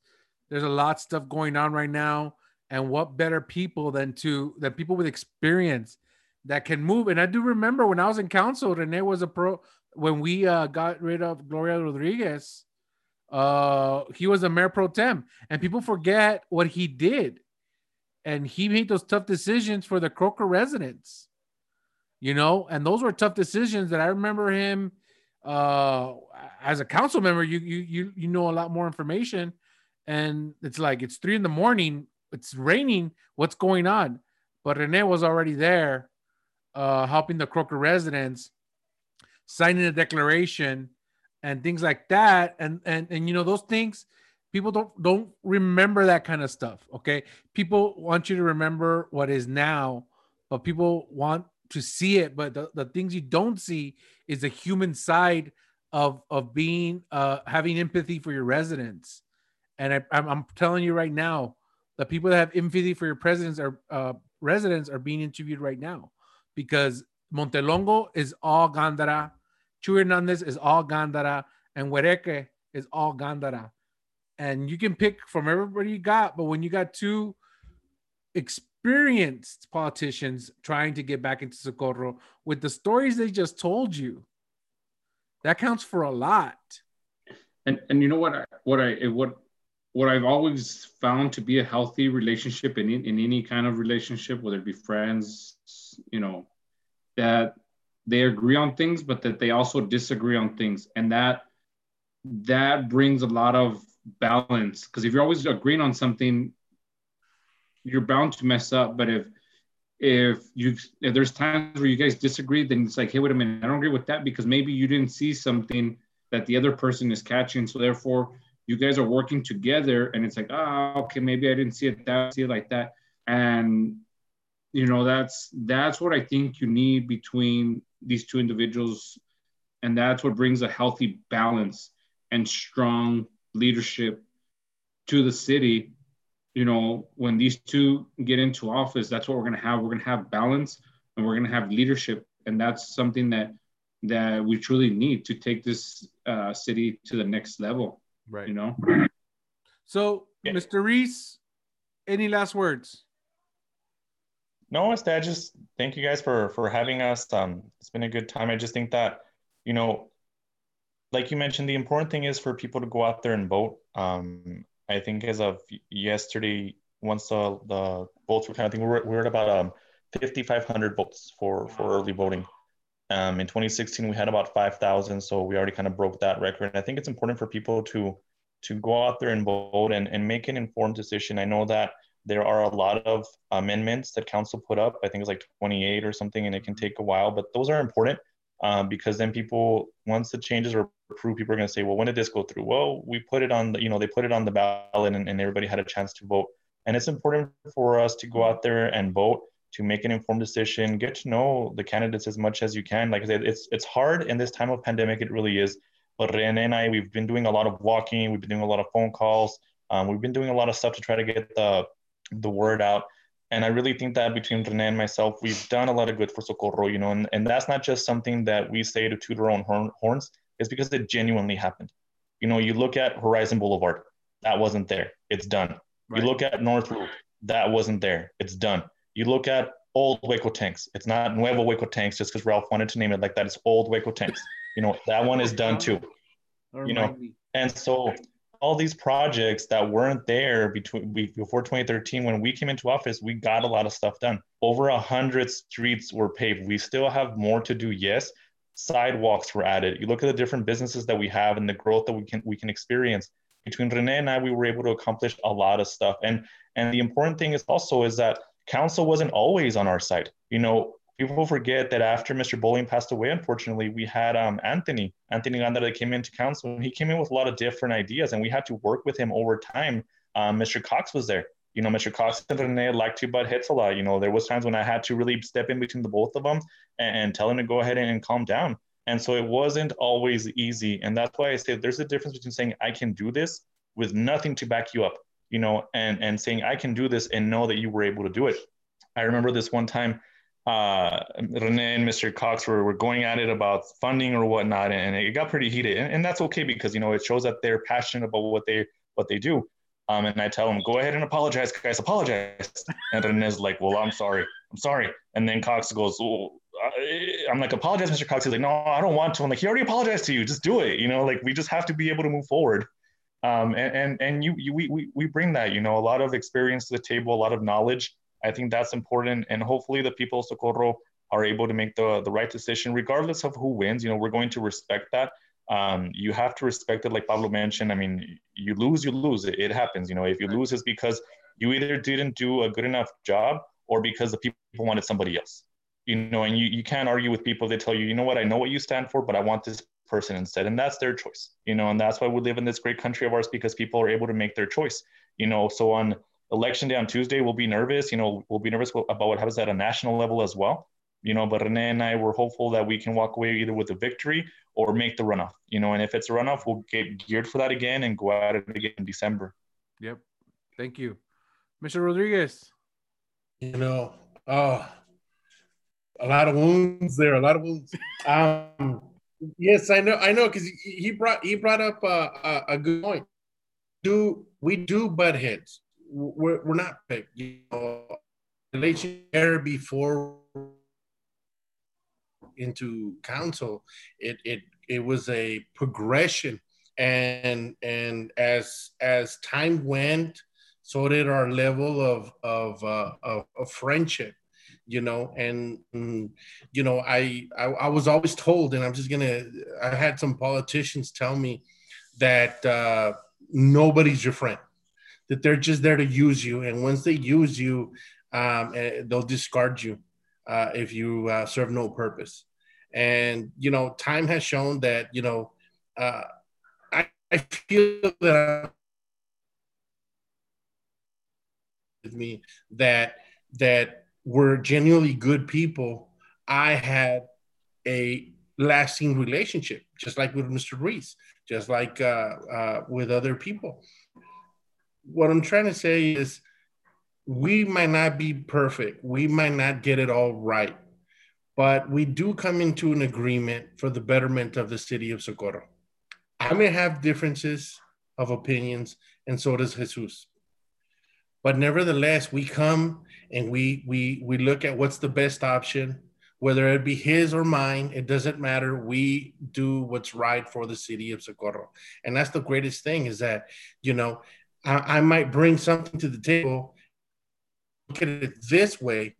There's a lot of stuff going on right now. And what better people than to than people with experience that can move. And i do remember when i was in council rene was a pro when we uh, got rid of Gloria Rodriguez, uh, he was a mayor pro tem, and people forget what he did, and he made those tough decisions for the Crocker residents, you know, and those were tough decisions that I remember him. Uh, as a council member, you you you you know a lot more information, and it's like it's three in the morning, it's raining, what's going on? But Rene was already there, uh, helping the Crocker residents signing a declaration and things like that. And and and you know those things people don't don't remember that kind of stuff okay? People want you to remember what is now but people want to see it but the, the things you don't see is the human side of of being uh having empathy for your residents and I, I'm, I'm telling you right now the people that have empathy for your presidents are uh, residents are being interviewed right now because Montelongo is all Gandara. Chuy Hernandez is all Gandara. And Huereque is all Gandara. And you can pick from everybody you got, but when you got two experienced politicians trying to get back into Socorro with the stories they just told you, that counts for a lot. And and you know what I, what I what what I've always found to be a healthy relationship in in any kind of relationship, whether it be friends, you know, that they agree on things, but that they also disagree on things, and that that brings a lot of balance. Because if you're always agreeing on something, you're bound to mess up. But if if you if there's times where you guys disagree, then it's like, hey, wait a minute, I don't agree with that because maybe you didn't see something that the other person is catching, so therefore you guys are working together, and it's like, oh, okay, maybe I didn't see it that, see it like that, and you know that's that's what i think you need between these two individuals. And that's what brings a healthy balance and strong leadership to the city you know when these two get into office that's what we're going to have we're going to have balance and we're going to have leadership and that's something that that we truly need to take this uh, city to the next level right you know so yeah. mr ruiz any last words no, instead, just thank you guys for for having us. Um, it's been a good time. I just think that, you know, like you mentioned, the important thing is for people to go out there and vote. Um, I think as of yesterday, once the, the votes were kind of thing, we're, we're at about um 5,500 votes for for early voting. Um, in 2016, we had about 5,000, so we already kind of broke that record. And I think it's important for people to to go out there and vote and, and make an informed decision. I know that there are a lot of amendments that council put up. I think it's like 28 or something, and it can take a while, but those are important um, because then people, once the changes are approved, people are going to say, well, when did this go through? Well, we put it on the, you know, they put it on the ballot and, and everybody had a chance to vote. And it's important for us to go out there and vote to make an informed decision, get to know the candidates as much as you can. Like I said, it's it's hard in this time of pandemic. It really is. But Rene and I, we've been doing a lot of walking. We've been doing a lot of phone calls. Um, we've been doing a lot of stuff to try to get the the word out. And I really think that between Rene and myself, we've done a lot of good for Socorro, you know, and, and that's not just something that we say to toot our own horn, horns, it's because it genuinely happened. You know, you look at Horizon Boulevard, that wasn't there, it's done. Right. You look at North Loop, that wasn't there, it's done. You look at old Hueco tanks, it's not Nuevo Hueco tanks just because Ralph wanted to name it like that, it's old Hueco tanks. You know, that one is done too. You know, and so all these projects that weren't there between before 2013 when we came into office we got a lot of stuff done. Over a hundred streets were paved. We still have more to do yes. Sidewalks were added. You look at the different businesses that we have and the growth that we can we can experience. Between rene and i we were able to accomplish a lot of stuff. And and the important thing is also is that council wasn't always on our side. You know people forget that after Mr. Bowling passed away, unfortunately, we had um, Anthony, Anthony Ganda that came into council. And he came in with a lot of different ideas, and we had to work with him over time. Um, Mr. Cox was there. You know, Mr. Cox and Rene like to butt hits a lot. You know, there was times when I had to really step in between the both of them and, and tell him to go ahead and, and calm down. And so it wasn't always easy. And that's why I say there's a difference between saying I can do this with nothing to back you up, you know, and and saying I can do this and know that you were able to do it. I remember this one time uh, Rene and Mr. Cox were, were going at it about funding or whatnot, and it got pretty heated. And, and, that's okay because you know it shows that they're passionate about what they what they do. Um, and I tell them, go ahead and apologize, guys, apologize. And Rene's like, well, I'm sorry, I'm sorry. And then Cox goes, well, I'm like, apologize, Mr. Cox. He's like, no, I don't want to. I'm like, he already apologized to you. Just do it. You know, like we just have to be able to move forward. Um, and and, and you, you we, we, we bring that, you know, a lot of experience to the table, a lot of knowledge. I think that's important. And hopefully the people of Socorro are able to make the, the right decision, regardless of who wins. You know, we're going to respect that. Um, you have to respect it, like Pablo mentioned. I mean, you lose, you lose. It, it happens. You know, if you lose, it's because you either didn't do a good enough job or because the people wanted somebody else. You know, and you, you can't argue with people. They tell you, you know what, I know what you stand for, but I want this person instead. And that's their choice. You know, and that's why we live in this great country of ours because people are able to make their choice. You know, so on election day on Tuesday, we'll be nervous. You know, we'll be nervous about what happens at a national level as well. You know, but Rene and I were hopeful that we can walk away either with a victory or make the runoff. You know, and if it's a runoff, we'll get geared for that again and go at it again in December. Yep. Thank you, Mr. Rodriguez. You know, oh, a lot of wounds there. A lot of wounds. um, yes, I know. I know because he brought he brought up a, a, a good point. Do we do butt heads? We're, we're not picked. You know, relation there before into council, it it it was a progression, and and as as time went, so did our level of of uh, of, of friendship you know. And mm, you know I, I, I was always told and i'm just gonna i had some politicians tell me that uh nobody's your friend that they're just there to use you, and once they use you, um, eh, they'll discard you uh, if you uh, serve no purpose. And you know, time has shown that you know, uh, I, I feel that with me that that we're genuinely good people. I had a lasting relationship, just like with Mr. Ruiz, just like uh, uh, with other people what I'm trying to say is we might not be perfect. We might not get it all right, but we do come into an agreement for the betterment of the city of Socorro. I may have differences of opinions, and so does Jesus. But nevertheless, we come and we we we look at what's the best option, whether it be his or mine, it doesn't matter. We do what's right for the city of Socorro. And that's the greatest thing is that, you know, I, I might bring something to the table, look at it this way,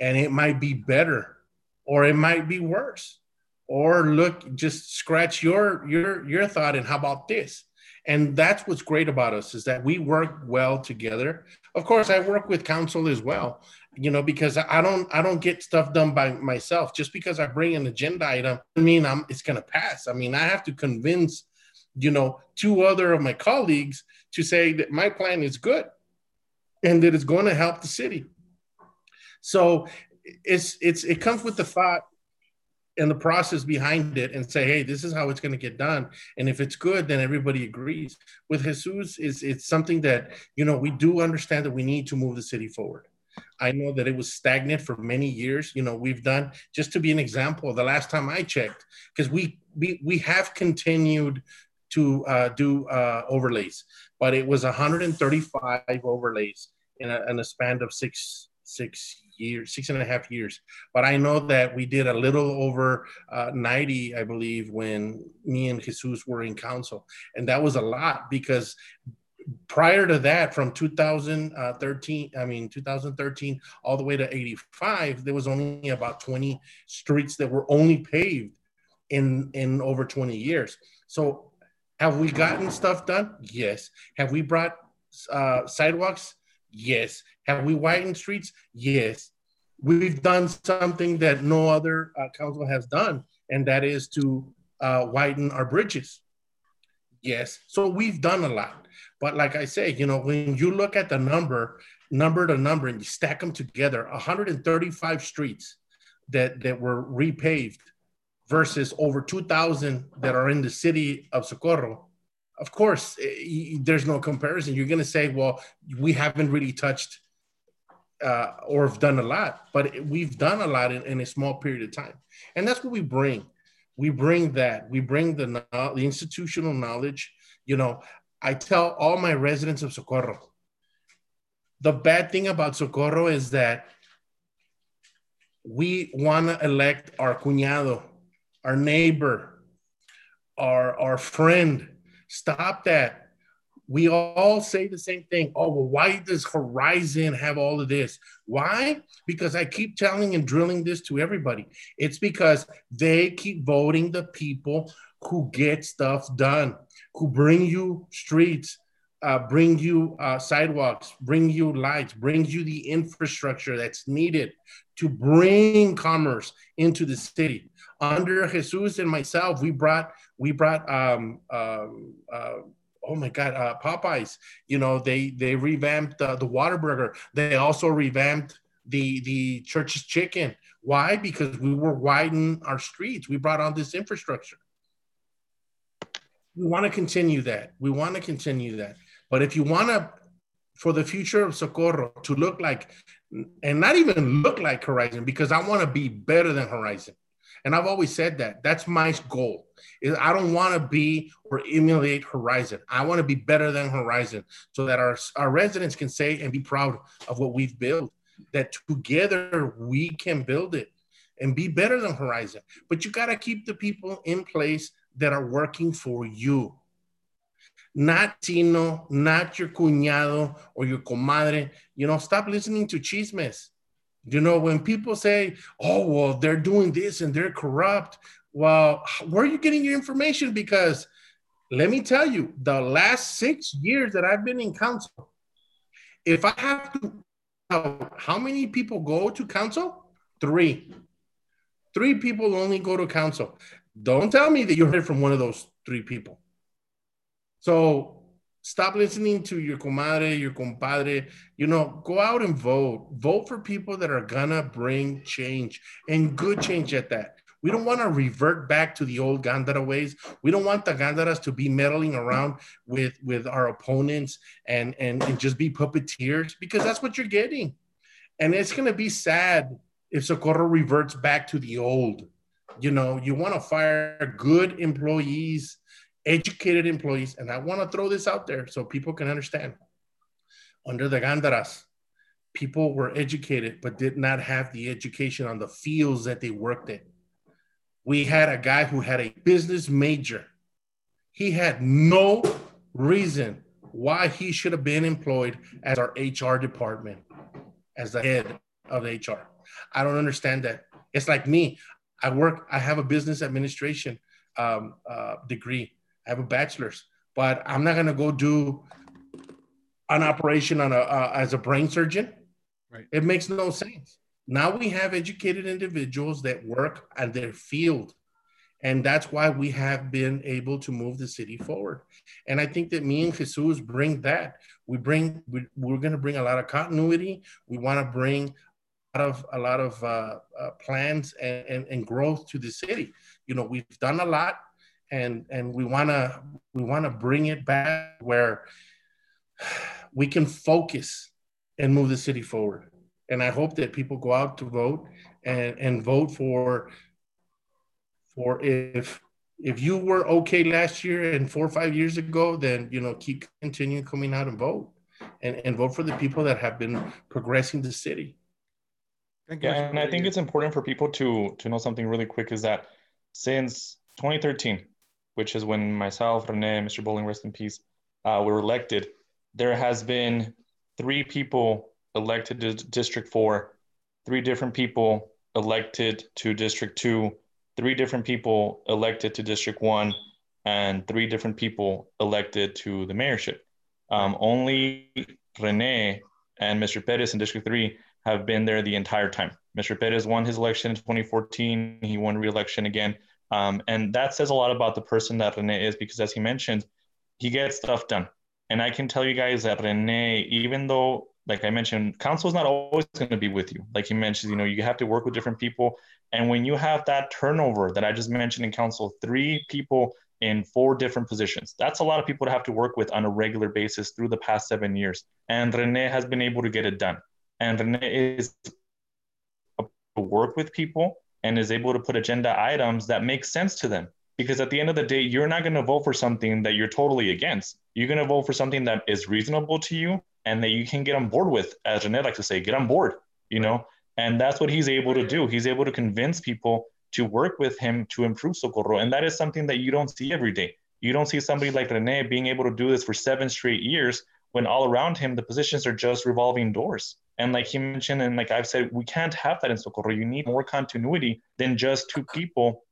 and it might be better, or it might be worse. Or look, just scratch your your your thought and how about this? and that's what's great about us is that we work well together of course i work with council as well you know because i don't i don't get stuff done by myself just because i bring an agenda item i mean i'm it's going to pass i mean i have to convince you know two other of my colleagues to say that my plan is good and that it's going to help the city so it's it's it comes with the thought and the process behind it and say, hey, this is how it's going to get done. And if it's good, then everybody agrees. With Jesus, it's, it's something that, you know, we do understand that we need to move the city forward. I know that it was stagnant for many years. You know, we've done, just to be an example, the last time I checked, because we, we, we have continued to uh, do uh, overlays, but it was 135 overlays in a, in a span of six, six years, six and a half years. But I know that we did a little over uh, 90, I believe, when me and Jesus were in council. And that was a lot because prior to that, from 2013, I mean, 2013 all the way to 85, there was only about 20 streets that were only paved in, in over 20 years. So have we gotten stuff done? Yes. Have we brought uh, sidewalks? Yes. Have we widened streets? Yes. We've done something that no other uh, council has done, and that is to uh, widen our bridges. Yes. So we've done a lot. But like I say, you know, when you look at the number, number to number, and you stack them together, 135 streets that, that were repaved versus over 2,000 that are in the city of Socorro, of course, eh, there's no comparison. You're going to say, well, we haven't really touched uh, or have done a lot, but we've done a lot in, in, a small period of time. And that's what we bring. We bring that. We bring the, the institutional knowledge. You know, I tell all my residents of Socorro, the bad thing about Socorro is that we want to elect our cuñado, our neighbor, our, our friend. Stop that we all say the same thing. Oh, well, why does Horizon have all of this? Why? Because I keep telling and drilling this to everybody. It's because they keep voting the people who get stuff done, who bring you streets, uh, bring you uh, sidewalks, bring you lights, bring you the infrastructure that's needed to bring commerce into the city. Under Jesus and myself, we brought we brought um, um uh, oh my god uh, popeyes. You know they they revamped uh, the Whataburger. They also revamped the the church's chicken. Why? Because we were widening our streets. We brought on this infrastructure. We want to continue that. We want to continue that. But if you want to for the future of socorro to look like and not even look like horizon because i want to be better than horizon and I've always said that. That's my goal. Is I don't want to be or emulate Horizon. I want to be better than Horizon so that our, our residents can say and be proud of what we've built. That together we can build it and be better than Horizon. But you got to keep the people in place that are working for you. Not Tino, not your cuñado or your comadre. You know, stop listening to chismes. You know, when people say, oh, well, they're doing this and they're corrupt, well, where are you getting your information? Because let me tell you, the last six years that I've been in council, if I have to, how many people go to council? Three. Three people only go to council. Don't tell me that you heard from one of those three people. So stop listening to your comadre, your compadre. You know, go out and vote. Vote for people that are gonna bring change and good change at that. We don't want to revert back to the old Gandara ways. We don't want the Gandaras to be meddling around with with our opponents and and, and just be puppeteers because that's what you're getting. And it's gonna be sad if Socorro reverts back to the old. You know, you want to fire good employees educated employees, and I want to throw this out there so people can understand. Under the Gandaras, people were educated but did not have the education on the fields that they worked in. We had a guy who had a business major. He had no reason why he should have been employed as our HR department, as the head of HR. I don't understand that. It's like me. I work, I have a business administration um, uh, degree. I have a bachelor's. but I'm not gonna go do an operation on a uh, as a brain surgeon. Right. It makes no sense. Now we have educated individuals that work on their field. And that's why we have been able to move the city forward. And I think that me and Jesus bring that. We bring, we, are going to bring a lot of continuity. We want to bring a lot of, a lot of uh, uh, plans and, and, and growth to the city. You know, we've done a lot and, and we want to, we want to bring it back where we can focus and move the city forward. And I hope that people go out to vote and, and vote for for if if you were okay last year and four or five years ago, then you know keep continuing coming out and vote and, and vote for the people that have been progressing the city. Thank you. Yeah, and I think it's important for people to to know something really quick is that since 2013, which is when myself, Rene, Mr. Bowling, rest in peace, uh, were elected, there has been three people elected to District 4, three different people elected to District 2, three different people elected to District 1, and three different people elected to the mayorship. Um, only Rene and Mr. Perez in District 3 have been there the entire time. Mr. Perez won his election in 2014. He won re-election again. Um, and that says a lot about the person that Rene is because as he mentioned, he gets stuff done. And I can tell you guys that Rene, even though, like I mentioned, council is not always going to be with you. Like he mentioned, you know, you have to work with different people. And when you have that turnover that I just mentioned in council, three people in four different positions, that's a lot of people to have to work with on a regular basis through the past seven years. And Rene has been able to get it done. And Rene is to work with people and is able to put agenda items that make sense to them. Because at the end of the day you're not going to vote for something that you're totally against. You're going to vote for something that is reasonable to you and that you can get on board with as Rene likes to say get on board you know? And that's what he's able to do. He's able to convince people to work with him to improve socorro. And that is something that you don't see every day. You don't see somebody like rene being able to do this for seven straight years when all around him the positions are just revolving doors and like he mentioned and like i've said we can't have that in socorro you need more continuity than just two people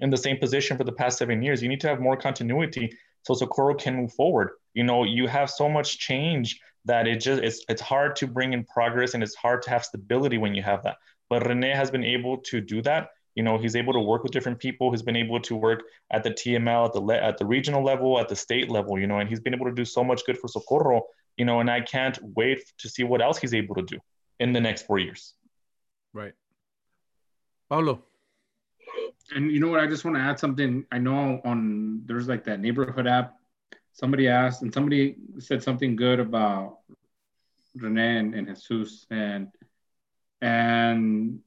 in the same position for the past seven years. You need to have more continuity so Socorro can move forward. You know, you have so much change that it just it's it's hard to bring in progress and it's hard to have stability when you have that. But Rene has been able to do that. You know, he's able to work with different people. He's been able to work at the TML, at the le- at the regional level, at the state level. You know, and he's been able to do so much good for Socorro. You know, and I can't wait to see what else he's able to do in the next four years. Right. Paulo and you know what? I just want to add something. I know on there's like that neighborhood app. Somebody asked, and somebody said something good about Rene and, and Jesus, and and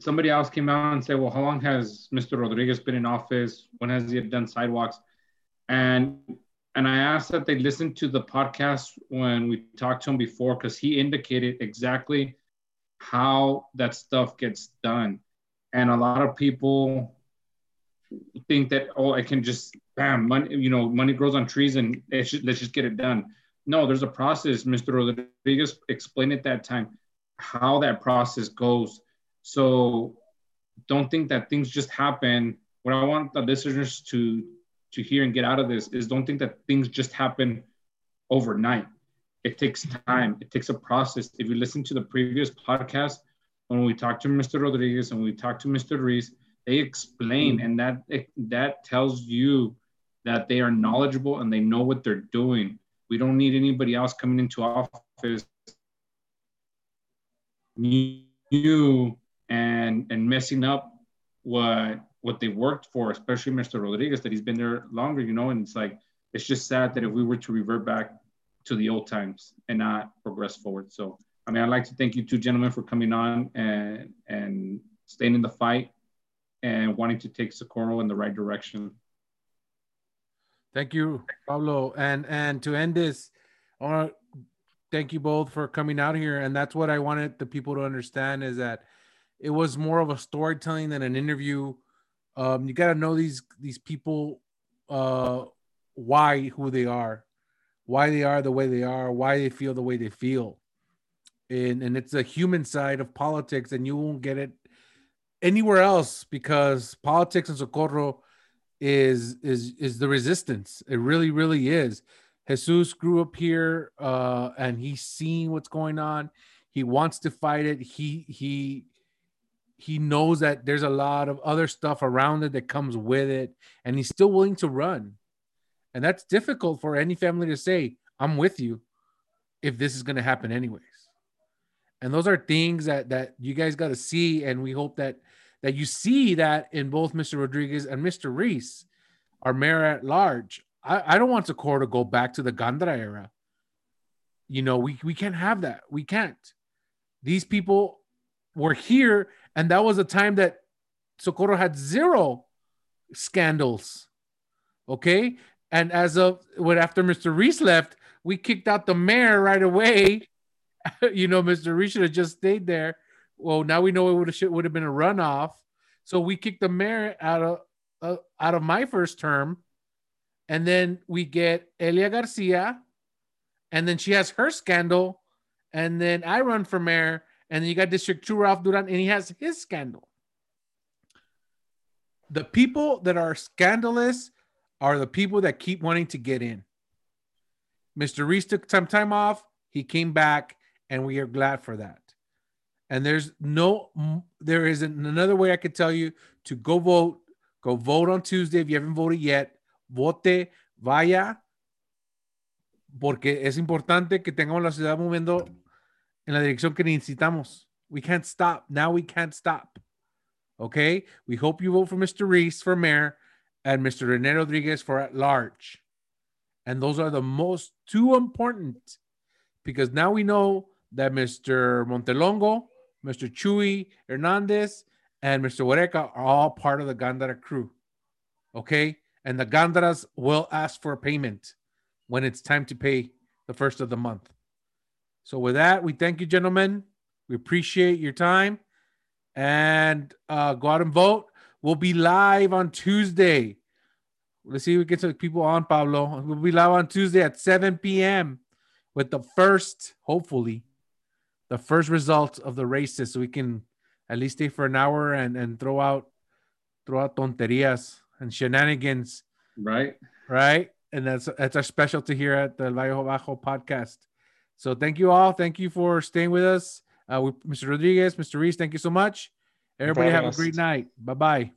somebody else came out and said, "Well, how long has Mr. Rodriguez been in office? When has he done sidewalks?" And and I asked that they listen to the podcast when we talked to him before because he indicated exactly how that stuff gets done and a lot of people think that oh I can just bam money you know money grows on trees and let's just, get it done. No, there's a process. Mr. Rodriguez explained at that time how that process goes. So don't think that things just happen. What I want the listeners to to hear and get out of this is don't think that things just happen overnight. It takes mm-hmm. time. It takes a process. If you listen to the previous podcast, when we talk to Mr. Rodriguez and we talk to Mr. Ruiz, they explain, mm-hmm. and that that tells you that they are knowledgeable and they know what they're doing. We don't need anybody else coming into office new and and messing up what what they worked for, especially Mr. Rodriguez, that he's been there longer, you know, and it's like it's just sad that if we were to revert back to the old times and not progress forward. So I mean, I'd like to thank you two gentlemen for coming on and and staying in the fight and wanting to take Socorro in the right direction. Thank you, Pablo. And and to end this, I want to thank you both for coming out here. And that's what I wanted the people to understand is that it was more of a storytelling than an interview. Um, you got to know these these people, uh, why who they are, why they are the way they are, why they feel the way they feel and and it's a human side of politics and you won't get it anywhere else because politics in socorro is is is the resistance. It really, really is. Jesus grew up here uh, and he's seeing what's going on. He wants to fight it. He he he knows that there's a lot of other stuff around it that comes with it, and he's still willing to run. And that's difficult for any family to say, I'm with you if this is going to happen anyways. And those are things that that you guys got to see and we hope that that you see that in both Mr. Rodriguez and Mr. Ruiz, our mayor at large. I, I don't want the Socorro to go back to the Gandara era. You know, we, we can't have that. We can't. These people were here, and that was a time that Socorro had zero scandals. Okay. And as of when after Mr. Ruiz left, we kicked out the mayor right away. you know, Mr. Ruiz should have just stayed there. Well, now we know it would have would have been a runoff. So we kicked the mayor out of uh, out of my first term, and then we get Elia Garcia, and then she has her scandal, and then I run for mayor, and then you got District Two Ralph Duran, and he has his scandal. The people that are scandalous are the people that keep wanting to get in. Mr. Ruiz took some time off. He came back, and we are glad for that. And there's no, there isn't another way I could tell you to go vote. Go vote on Tuesday if you haven't voted yet. Vote, vaya, porque es importante que tengamos la ciudad moviendo en la dirección que necesitamos. We can't stop. Now we can't stop. Okay. We hope you vote for Mr. Ruiz for mayor and Mr. Rene Rodriguez for at large. And those are the most two important because now we know that Mr. Montelongo, Mr. Chuy Hernandez, and Mr. Huereca are all part of the Gandara crew. Okay. And the Gandaras will ask for payment when it's time to pay the first of the month. So, with that, we thank you, gentlemen. We appreciate your time and uh, go out and vote. We'll be live on Tuesday. Let's see if we get some people on, Pablo. We'll be live on Tuesday at 7 p.m. with the first, hopefully, the first results of the races so we can at least stay for an hour and, and throw out throw out tonterias and shenanigans. Right. Right. And that's that's our specialty here at the Valle Bajo podcast. So thank you all. Thank you for staying with us. Uh, Mr. Rodriguez, Mr. Ruiz, thank you so much. Everybody have a great night. Bye bye.